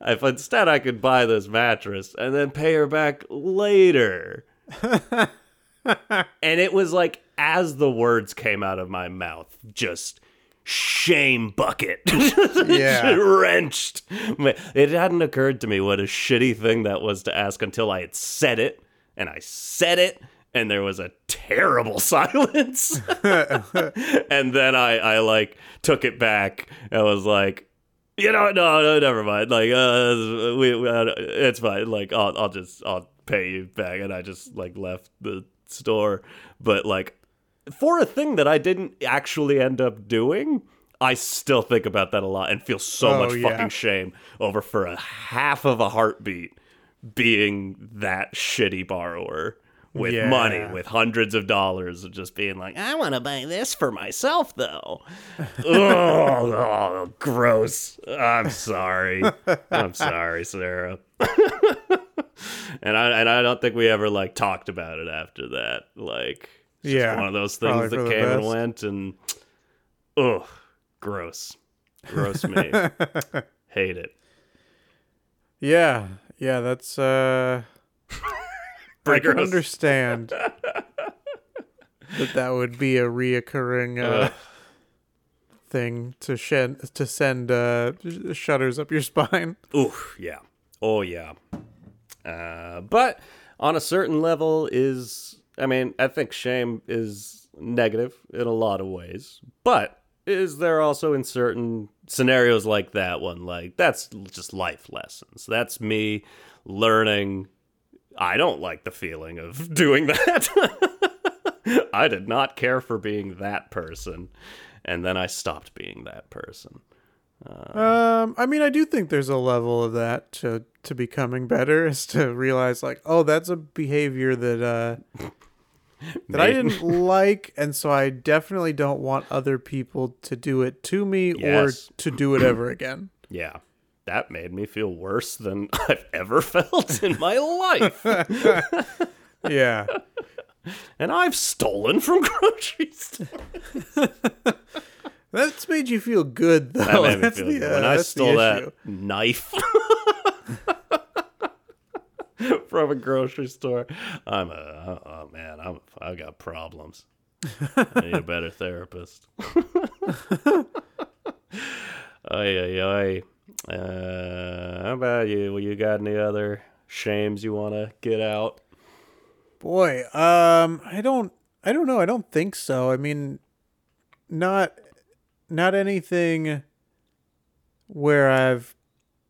If instead I could buy this mattress and then pay her back later. and it was like as the words came out of my mouth, just shame bucket. Yeah. Wrenched. It hadn't occurred to me what a shitty thing that was to ask until I had said it. And I said it, and there was a terrible silence. and then I, I like took it back and was like, you know, no, no, never mind. Like, uh, we, we uh, it's fine. Like, I'll, I'll just, I'll pay you back. And I just like left the store. But like, for a thing that I didn't actually end up doing, I still think about that a lot and feel so Oh, much yeah. fucking shame over for a half of a heartbeat being that shitty borrower with Yeah. money, with hundreds of dollars, of just being like, I want to buy this for myself, though. oh, oh, gross. I'm sorry. I'm sorry, Sarah. and I and I don't think we ever like talked about it after that. Like, it's just Yeah, one of those things that came and went, and ugh, gross, gross me. Hate it. Yeah. Yeah. That's uh. I can understand that that would be a reoccurring uh, Ugh. thing to shed to send uh, sh- shudders up your spine. Oof, yeah. Oh, yeah. Uh, but on a certain level, is I mean, I think shame is negative in a lot of ways. But is there also in certain scenarios like that one, like that's just life lessons. That's me learning. I don't like the feeling of doing that. I did not care for being that person. And then I stopped being that person. Um, I mean, I do think there's a level of that to to becoming better is to realize like, oh, that's a behavior that uh that I didn't like, and so I definitely don't want other people to do it to me Yes. or to do it ever again. Yeah. That made me feel worse than I've ever felt in my life. Yeah. and I've stolen from grocery stores. That's made you feel good though. That made me that's feel the, good. uh, When I stole that knife from a grocery store, I'm a oh man, I'm I got problems. I need a better therapist. Ay ay ay. Uh, how about you? Well, you got any other shames you want to get out? Boy, um, I don't, I don't know. I don't think so. I mean, not, not anything where I've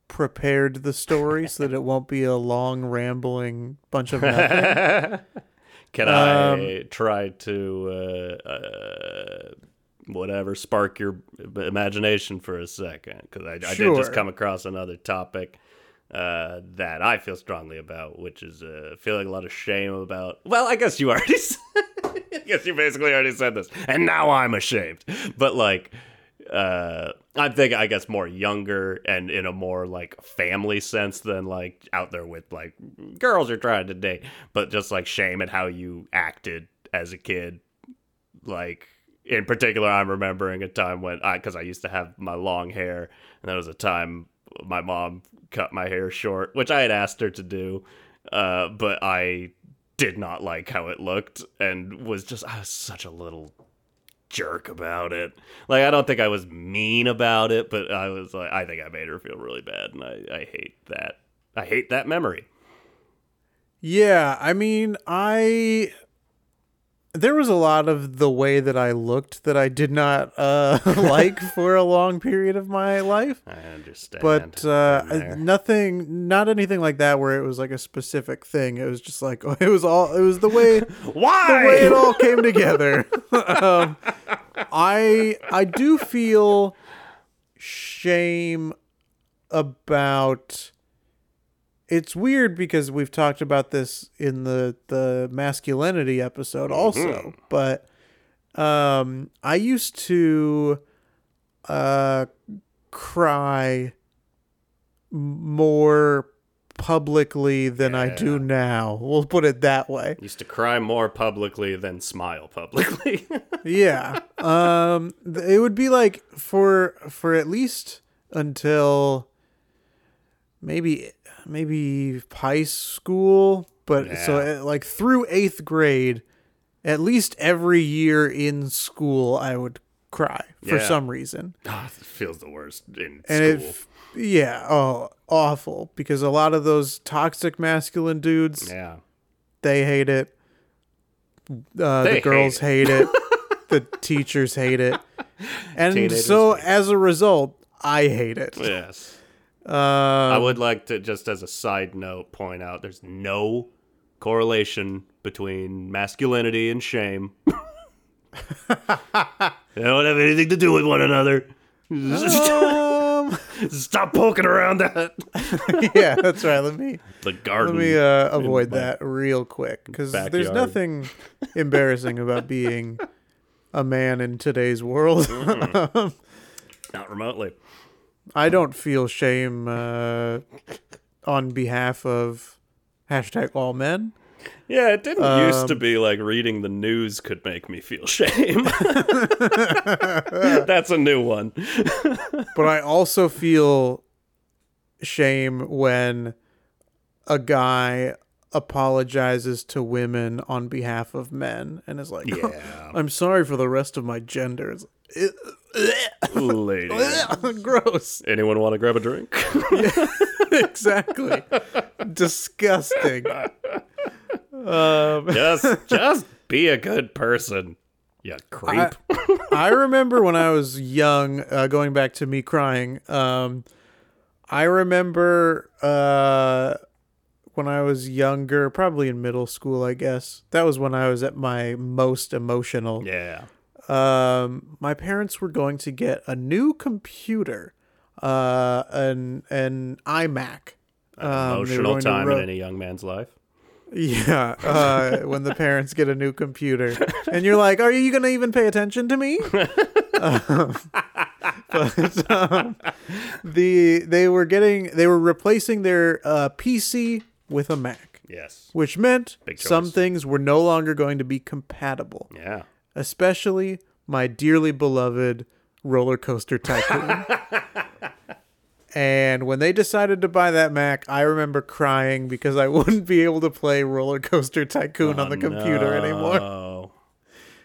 prepared the story so that it won't be a long rambling bunch of nothing. Can I try to uh, uh, whatever spark your imagination for a second? Because I, I did just come across another topic uh, that I feel strongly about, which is uh, feeling a lot of shame about. Well, I guess you already. Said, I guess you basically already said this, and now I'm ashamed. But like. Uh, I'm thinking, I guess, more younger and in a more like family sense than like out there with like girls you're trying to date, but just like shame at how you acted as a kid. Like in particular, I'm remembering a time when I, because I used to have my long hair, and that was a time my mom cut my hair short, which I had asked her to do, uh, but I did not like how it looked and was just I was such a little jerk about it. Like I don't think I was mean about it, but I was like I think I made her feel really bad and I, I hate that. I hate that memory. yeah, I mean, I there was a lot of the way that I looked that I did not uh, like for a long period of my life. I understand. but uh, nothing, not anything like that where it was like a specific thing. It was just like it was all. It was the way Why? the way it all came together. um, I I do feel shame about it's weird because we've talked about this in the the masculinity episode also, but um I used to uh cry more publicly than I do now. We'll put it that way. Used to cry more publicly than smile publicly. yeah um it would be like for for at least until maybe maybe high school but so Yeah. uh, like through eighth grade at least every year in school i would cry for Yeah. some reason it feels the worst in and school. if yeah oh awful because a lot of those toxic masculine dudes yeah. they hate it. Uh, the girls hate it. the teachers hate it. And Teenagers so, hate as a result, I hate it. Yes. Um, I would like to just as a side note point out there's no correlation between masculinity and shame. they don't have anything to do with one another. um, Stop poking around that. yeah, that's right. Let me The garden. let me uh, avoid that real quick because there's nothing embarrassing about being a man in today's world. Not remotely. I don't feel shame uh, on behalf of hashtag all men. Yeah, it didn't used Um, to be like reading the news could make me feel shame. That's a new one. but I also feel shame when a guy apologizes to women on behalf of men and is like, Yeah. "I'm sorry for the rest of my genders. It's Lady. gross. Anyone want to grab a drink? exactly. Disgusting. Um, just just be a good person. You creep. I remember when I was young, uh, going back to me crying. Um, I remember uh, when I was younger, probably in middle school, I guess. That was when I was at my most emotional. yeah. Um, my parents were going to get a new computer, uh, an an iMac. Um, Emotional time ro- in any young man's life. Yeah, uh, when the parents get a new computer, and you're like, "Are you gonna even pay attention to me?" um, but um, the they were getting they were replacing their uh, PC with a Mac, Yes. which meant some things were no longer going to be compatible, Yeah. especially my dearly beloved roller coaster tycoon. And when they decided to buy that Mac, I remember crying because I wouldn't be able to play Roller Coaster Tycoon on the oh, computer anymore. Oh.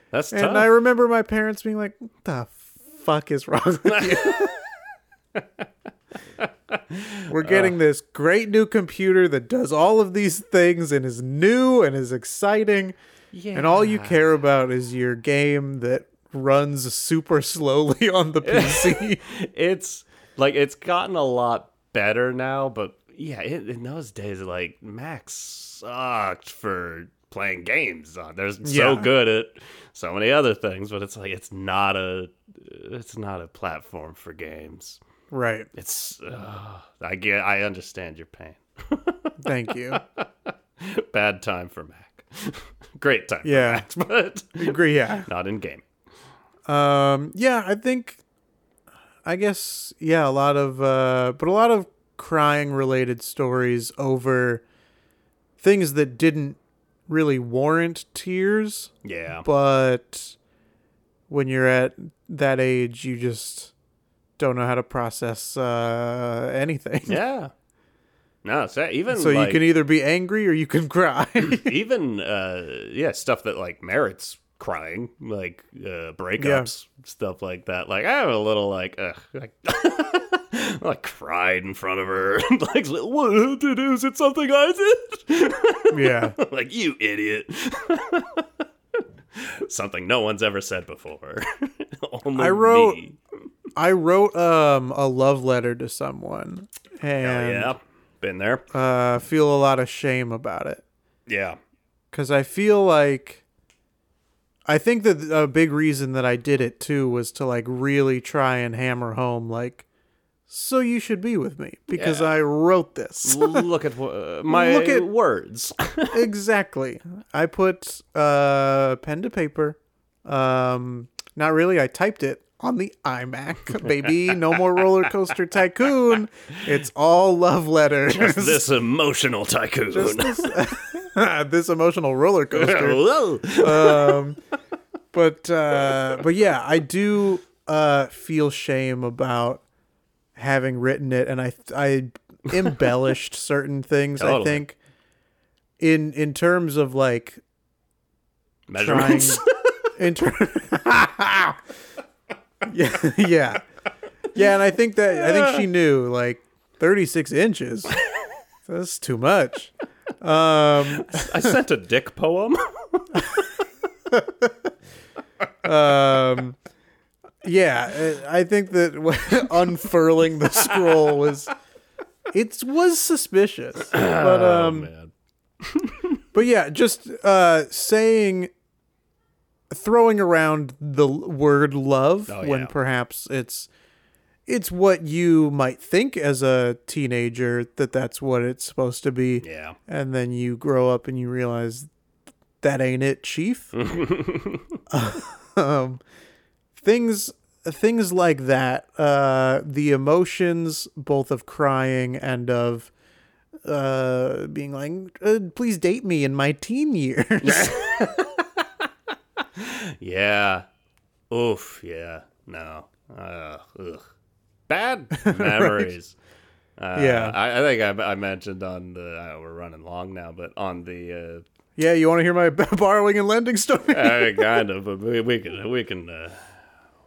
That's And tough. I remember my parents being like, "What the fuck is wrong with you?" We're getting uh. this great new computer that does all of these things and is new and is exciting. Yeah. And all you care about is your game that runs super slowly on the PC. it's like it's gotten a lot better now, but yeah, it, in those days, like Macs sucked for playing games on. They're so Yeah. good at so many other things, but it's like it's not a it's not a platform for games. Right. It's uh, I get I understand your pain. Thank you. Bad time for Mac. Great time Yeah. for Mac, but Agree. Yeah. not in game. Um, yeah, I think, I guess, yeah, a lot of, uh, but a lot of crying related stories over things that didn't really warrant tears, Yeah. but when you're at that age, you just don't know how to process, uh, anything. Yeah. No, so even So like, you can either be angry or you can cry. even uh yeah stuff that like merits crying like uh breakups stuff like that like i have a little like ugh, like like cried in front of her like what did is it something i did yeah. like you idiot something no one's ever said before Only I wrote- me. I wrote, um, a love letter to someone and, yeah been there uh, feel a lot of shame about it. yeah because I feel like I think that a big reason that I did it too was to like really try and hammer home like so you should be with me because Yeah. I wrote this. Look at uh, my Look at- words. exactly. I put uh, pen to paper. Um, not really. I typed it on the iMac, baby. No more roller coaster tycoon. It's all love letters. Just this emotional tycoon. this emotional roller coaster. Um, but uh, but yeah, I do uh, feel shame about having written it, and I I embellished certain things. I think in in terms of like trying Measurements. in ter- yeah yeah yeah, and I think that I think she knew like thirty six inches. That's too much. Um, I sent a dick poem. um yeah i think that unfurling the scroll was it was suspicious but oh um man. but yeah just uh saying throwing around the word love Oh, when yeah. perhaps it's it's what you might think as a teenager that that's what it's supposed to be Yeah. and then you grow up and you realize that ain't it chief um, things things like that uh, the emotions both of crying and of uh, being like uh, please date me in my teen years Yeah. Oof. Yeah. No. Uh, ugh. Bad memories. Uh, Yeah. I, I think I, I mentioned on the. Uh, we're running long now, but on the. yeah you want to hear my borrowing and lending story Uh, uh, kind of, but we, we can we can uh,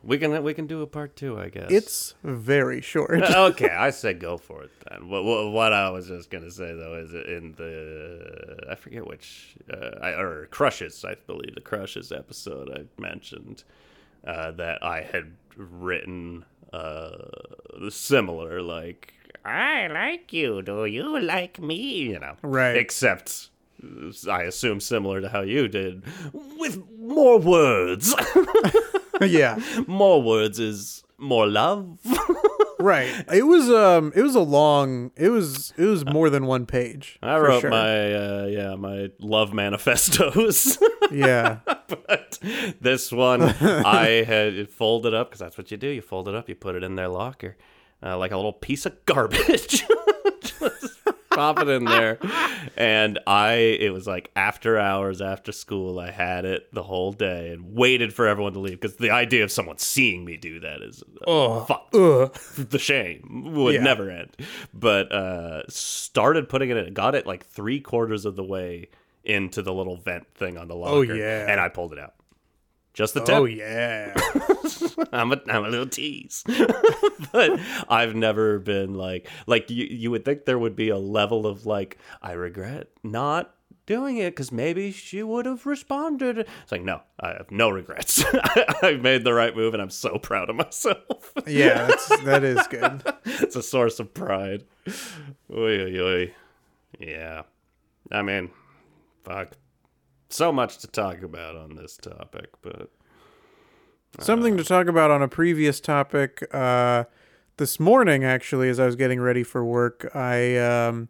we can we can do a part two, I guess. it's very short okay, I said go for it then. What, what, what I was just gonna say though is in the I forget which uh, I, or crushes I believe the crushes episode I mentioned uh, that I had written uh, similar like I like you, do you like me? You know, Right. Except. uh, I assume similar to how you did, with more words. yeah more words is more love. right it was um it was a long it was it was more than one page I wrote sure. my uh, yeah my love manifestos, yeah but this one I had it folded up because that's what you do. You fold it up, you put it in their locker, uh, like a little piece of garbage. Just pop it in there, and I it was like after hours after school. I had it the whole day and waited for everyone to leave because the idea of someone seeing me do that is oh fuck Ugh. the shame would Yeah. never end. But uh started putting it in got it like three quarters of the way into the little vent thing on the locker. yeah. And I pulled it out. Just the tip. oh yeah I'm a I'm a little tease. but I've never been like like you you would think there would be a level of like I regret not doing it because maybe she would have responded. It's like no, I have no regrets. I've made the right move and I'm so proud of myself. yeah that's, that is good it's a source of pride. Oy, oy, oy. Yeah. I mean, fuck. So much to talk about on this topic, but Something to talk about on a previous topic. Uh, this morning, actually, as I was getting ready for work, I um,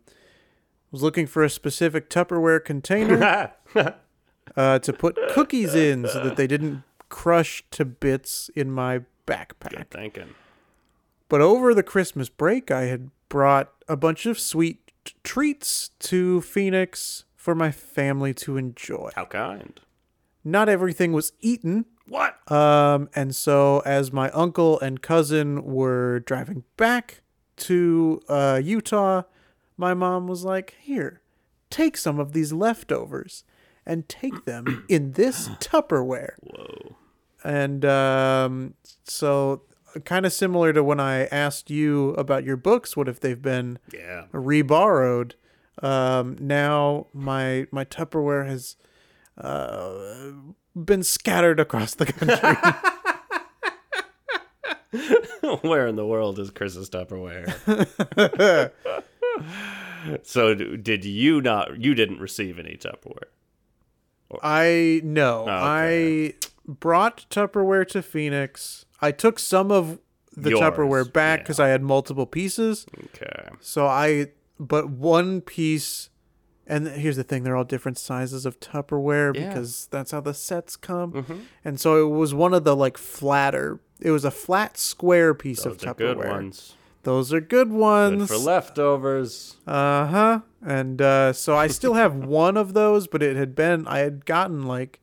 was looking for a specific Tupperware container uh, to put cookies in so that they didn't crush to bits in my backpack. good thinking. But over the Christmas break, I had brought a bunch of sweet t- treats to Phoenix for my family to enjoy. How kind. Not everything was eaten. What? Um, and so as my uncle and cousin were driving back to uh, Utah, my mom was like, "Here, take some of these leftovers and take them in this Tupperware." Whoa. And um, so, kind of similar to when I asked you about your books, what if they've been Yeah. reborrowed? Um, now my my Tupperware has uh, been scattered across the country. Where in the world is Chris's Tupperware? so did you not? You didn't receive any Tupperware. I no. Okay. I brought Tupperware to Phoenix. I took some of the Yours, Tupperware back yeah. because I had multiple pieces. Okay. So I, but one piece, and here's the thing: they're all different sizes of Tupperware Yeah. because that's how the sets come. Mm-hmm. And so it was one of the like flatter. It was a flat square piece Those of are Tupperware. good ones. Those are good Good ones. for leftovers. Uh huh. And uh, so I still have one of those, but it had been I had gotten like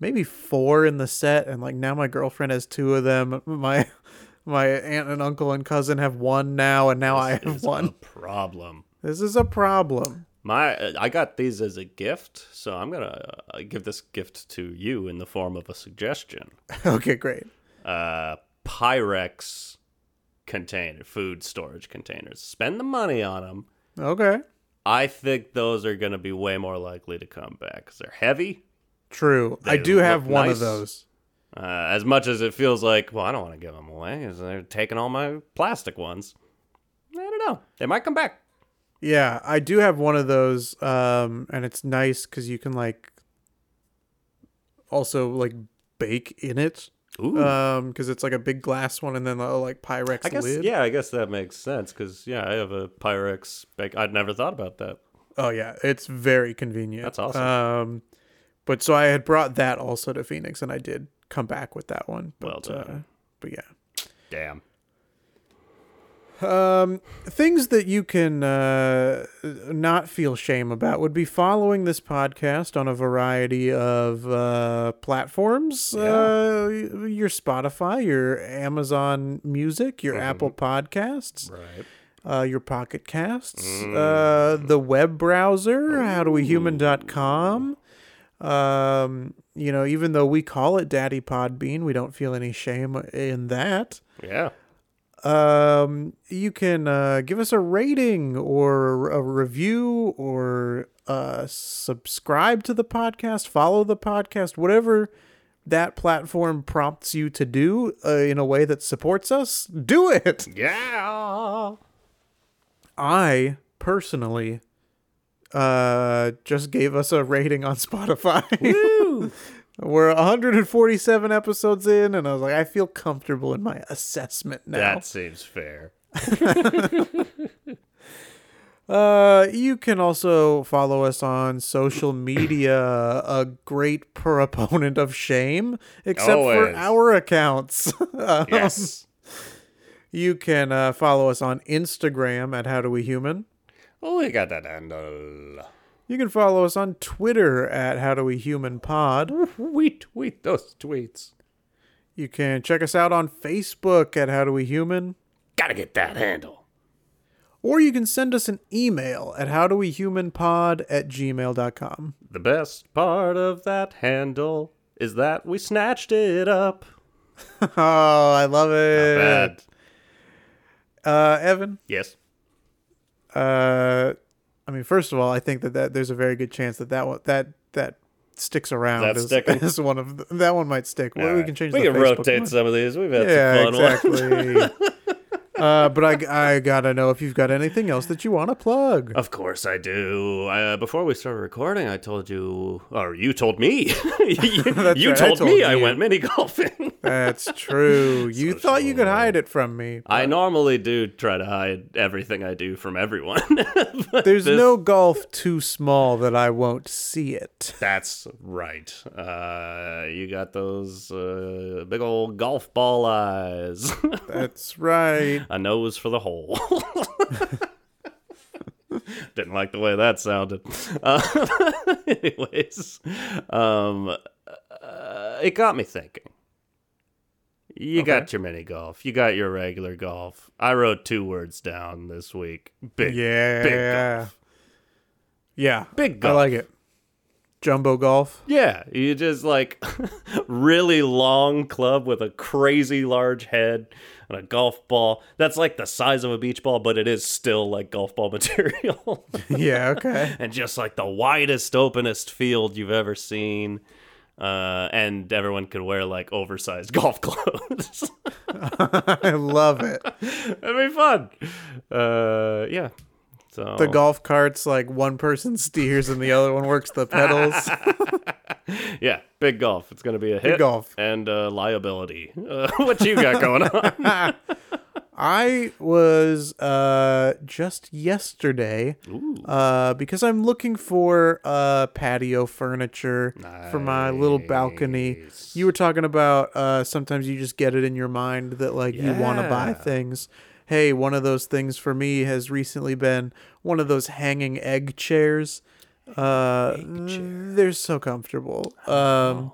maybe four in the set, and like now my girlfriend has two of them. My my aunt and uncle and cousin have one now, and now I have one. problem. This is a problem. My, I got these as a gift, so I'm gonna uh, give this gift to you in the form of a suggestion. okay, great. Uh, Pyrex container, food storage containers. Spend the money on them. Okay. I think those are gonna be way more likely to come back because they're heavy. True. I do have one nice. of those. Uh, as much as it feels like, well, I don't want to give them away, because they're taking all my plastic ones. I don't know. They might come back. Yeah, I do have one of those, um, and it's nice because you can like also like bake in it. Ooh. Um, because it's like a big glass one, and then a like Pyrex I guess lid. yeah, I guess that makes sense because yeah, I have a Pyrex. Bake. I'd never thought about that. Oh yeah, it's very convenient. That's awesome. Um, but so I had brought that also to Phoenix, and I did come back with that one. Well But, Uh, but yeah, Damn. Um, things that you can uh, not feel shame about would be following this podcast on a variety of uh, platforms. Uh, your Spotify, your Amazon Music, your Apple Podcasts. Right. uh, your pocket casts, uh, the web browser, howdowehuman.com. Um, you know, even though we call it Daddy Podbean, we don't feel any shame in that. Yeah. Um, you can uh, give us a rating or a review or uh, subscribe to the podcast, follow the podcast, whatever that platform prompts you to do uh, in a way that supports us. Do it. Yeah. I personally uh just gave us a rating on Spotify. We're 147 episodes in and I was like I feel comfortable in my assessment now. That seems fair. Uh you can also follow us on social media, a great proponent of shame except for our accounts. Um, Yes. You can uh, follow us on Instagram at How Do We Human. oh, we got that handle. You can follow us on Twitter at How Do We Human Pod. We tweet those tweets. You can check us out on Facebook at How Do We Human. Gotta get that handle. Or you can send us an email at howdowehumanpod at gmail.com. The best part of that handle is that we snatched it up. oh, I love it. Not Bad. Uh, Evan, Yes. uh, I mean, first of all, I think that, that there's a very good chance that that one, that that sticks around. That as, sticking? as one of the, that one might stick. Well, we can change. We can Facebook rotate one. some of these. We've had Yeah, some fun ones. exactly. uh, but I, I gotta know if you've got anything else that you want to plug. Of course I do. Uh, before we started recording, I told you, or you told me. you you right, I told, told me I went mini golfing. That's true. You thought you could hide it from me. I normally do try to hide everything I do from everyone. There's this- no golf too small that I won't see it. That's right. Uh, you got those uh, big old golf ball eyes. That's right. A nose for the hole. Didn't like the way that sounded. Uh, anyways, um, uh, it got me thinking. You Okay. got your mini golf. You got your regular golf. I wrote two words down this week. Big, Yeah. big golf. Yeah. Big I like it. Jumbo golf. Yeah, you just like really long club with a crazy large head and a golf ball. That's like the size of a beach ball, but it is still like golf ball material. Yeah, okay. and just like the widest, openest field you've ever seen. Uh, and everyone could wear like oversized golf clothes. I love it. It'd be fun. Uh, yeah. So The golf carts, like one person steers and the other one works the pedals. yeah, big golf. It's gonna be a hit. golf. and uh, liability. Uh, what you got going on? I was uh, just yesterday uh, because I'm looking for uh, patio furniture for my little balcony. You were talking about uh, sometimes you just get it in your mind that like you want to buy things. Hey, one of those things for me has recently been one of those hanging egg chairs. Uh, they're so comfortable. Um,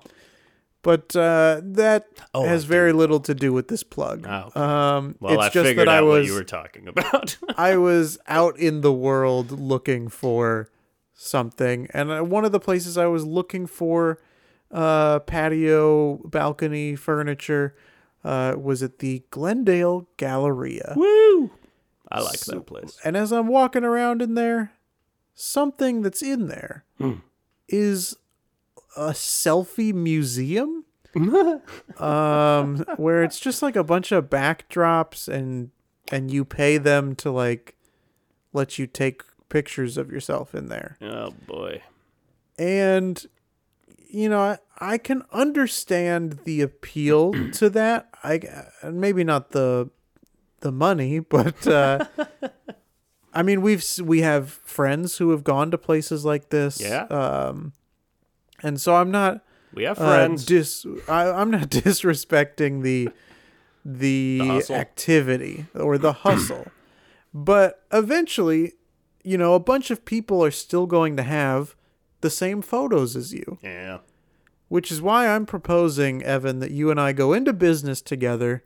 but uh, that Oh, has very little to do with this plug. Oh, okay. Um, well, it's I just figured that I was what you were talking about. I was out in the world looking for something, and uh, one of the places I was looking for uh, patio balcony furniture uh, was at the Glendale Galleria. Woo! I like that place. And as I'm walking around in there, something that's in there is a selfie museum. um, where it's just like a bunch of backdrops and and you pay them to like let you take pictures of yourself in there. Oh boy. And you know, I, I can understand the appeal to that. I maybe not the the money, but uh I mean, we've we have friends who have gone to places like this. Yeah. Um and so I'm not We have uh, friends. dis I, I'm not disrespecting the the, The activity or the hustle, but eventually, you know, a bunch of people are still going to have the same photos as you, yeah. which is why I'm proposing, Evan, that you and I go into business together,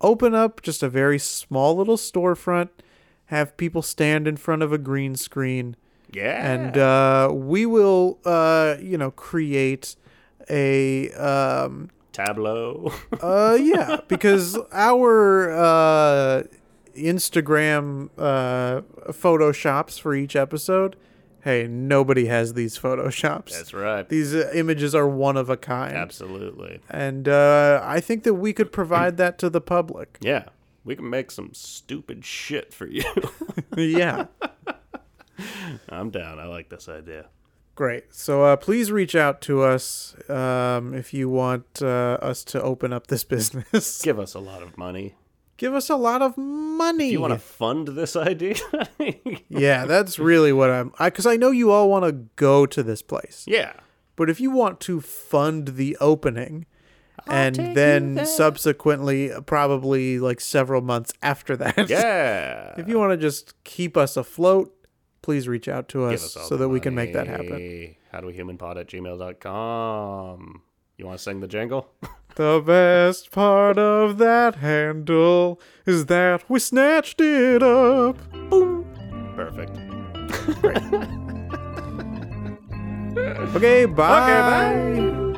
open up just a very small little storefront, have people stand in front of a green screen Yeah. and uh, we will uh, you know create a um, Tableau. uh, yeah because our uh, instagram uh, photoshops for each episode hey nobody has these photoshops That's right. these uh, images are one of a kind Absolutely. and uh, i think that we could provide that to the public Yeah. We can make some stupid shit for you. yeah I'm down. I like this idea. Great. So uh, please reach out to us um, if you want uh, us to open up this business. Give us a lot of money. Give us a lot of money. You want to fund this idea? yeah, that's really what I'm. Because I, know you all want to go to this place, yeah. but if you want to fund the opening, and take you then subsequently, uh, probably like several months after that, Yeah. if you want to just keep us afloat, please reach out to us us so that we can make that happen. money. How do we humanpod at gmail.com? You want to sing the jingle? The best part of that handle is that we snatched it up. Boom. Perfect. Okay, bye. Okay, bye.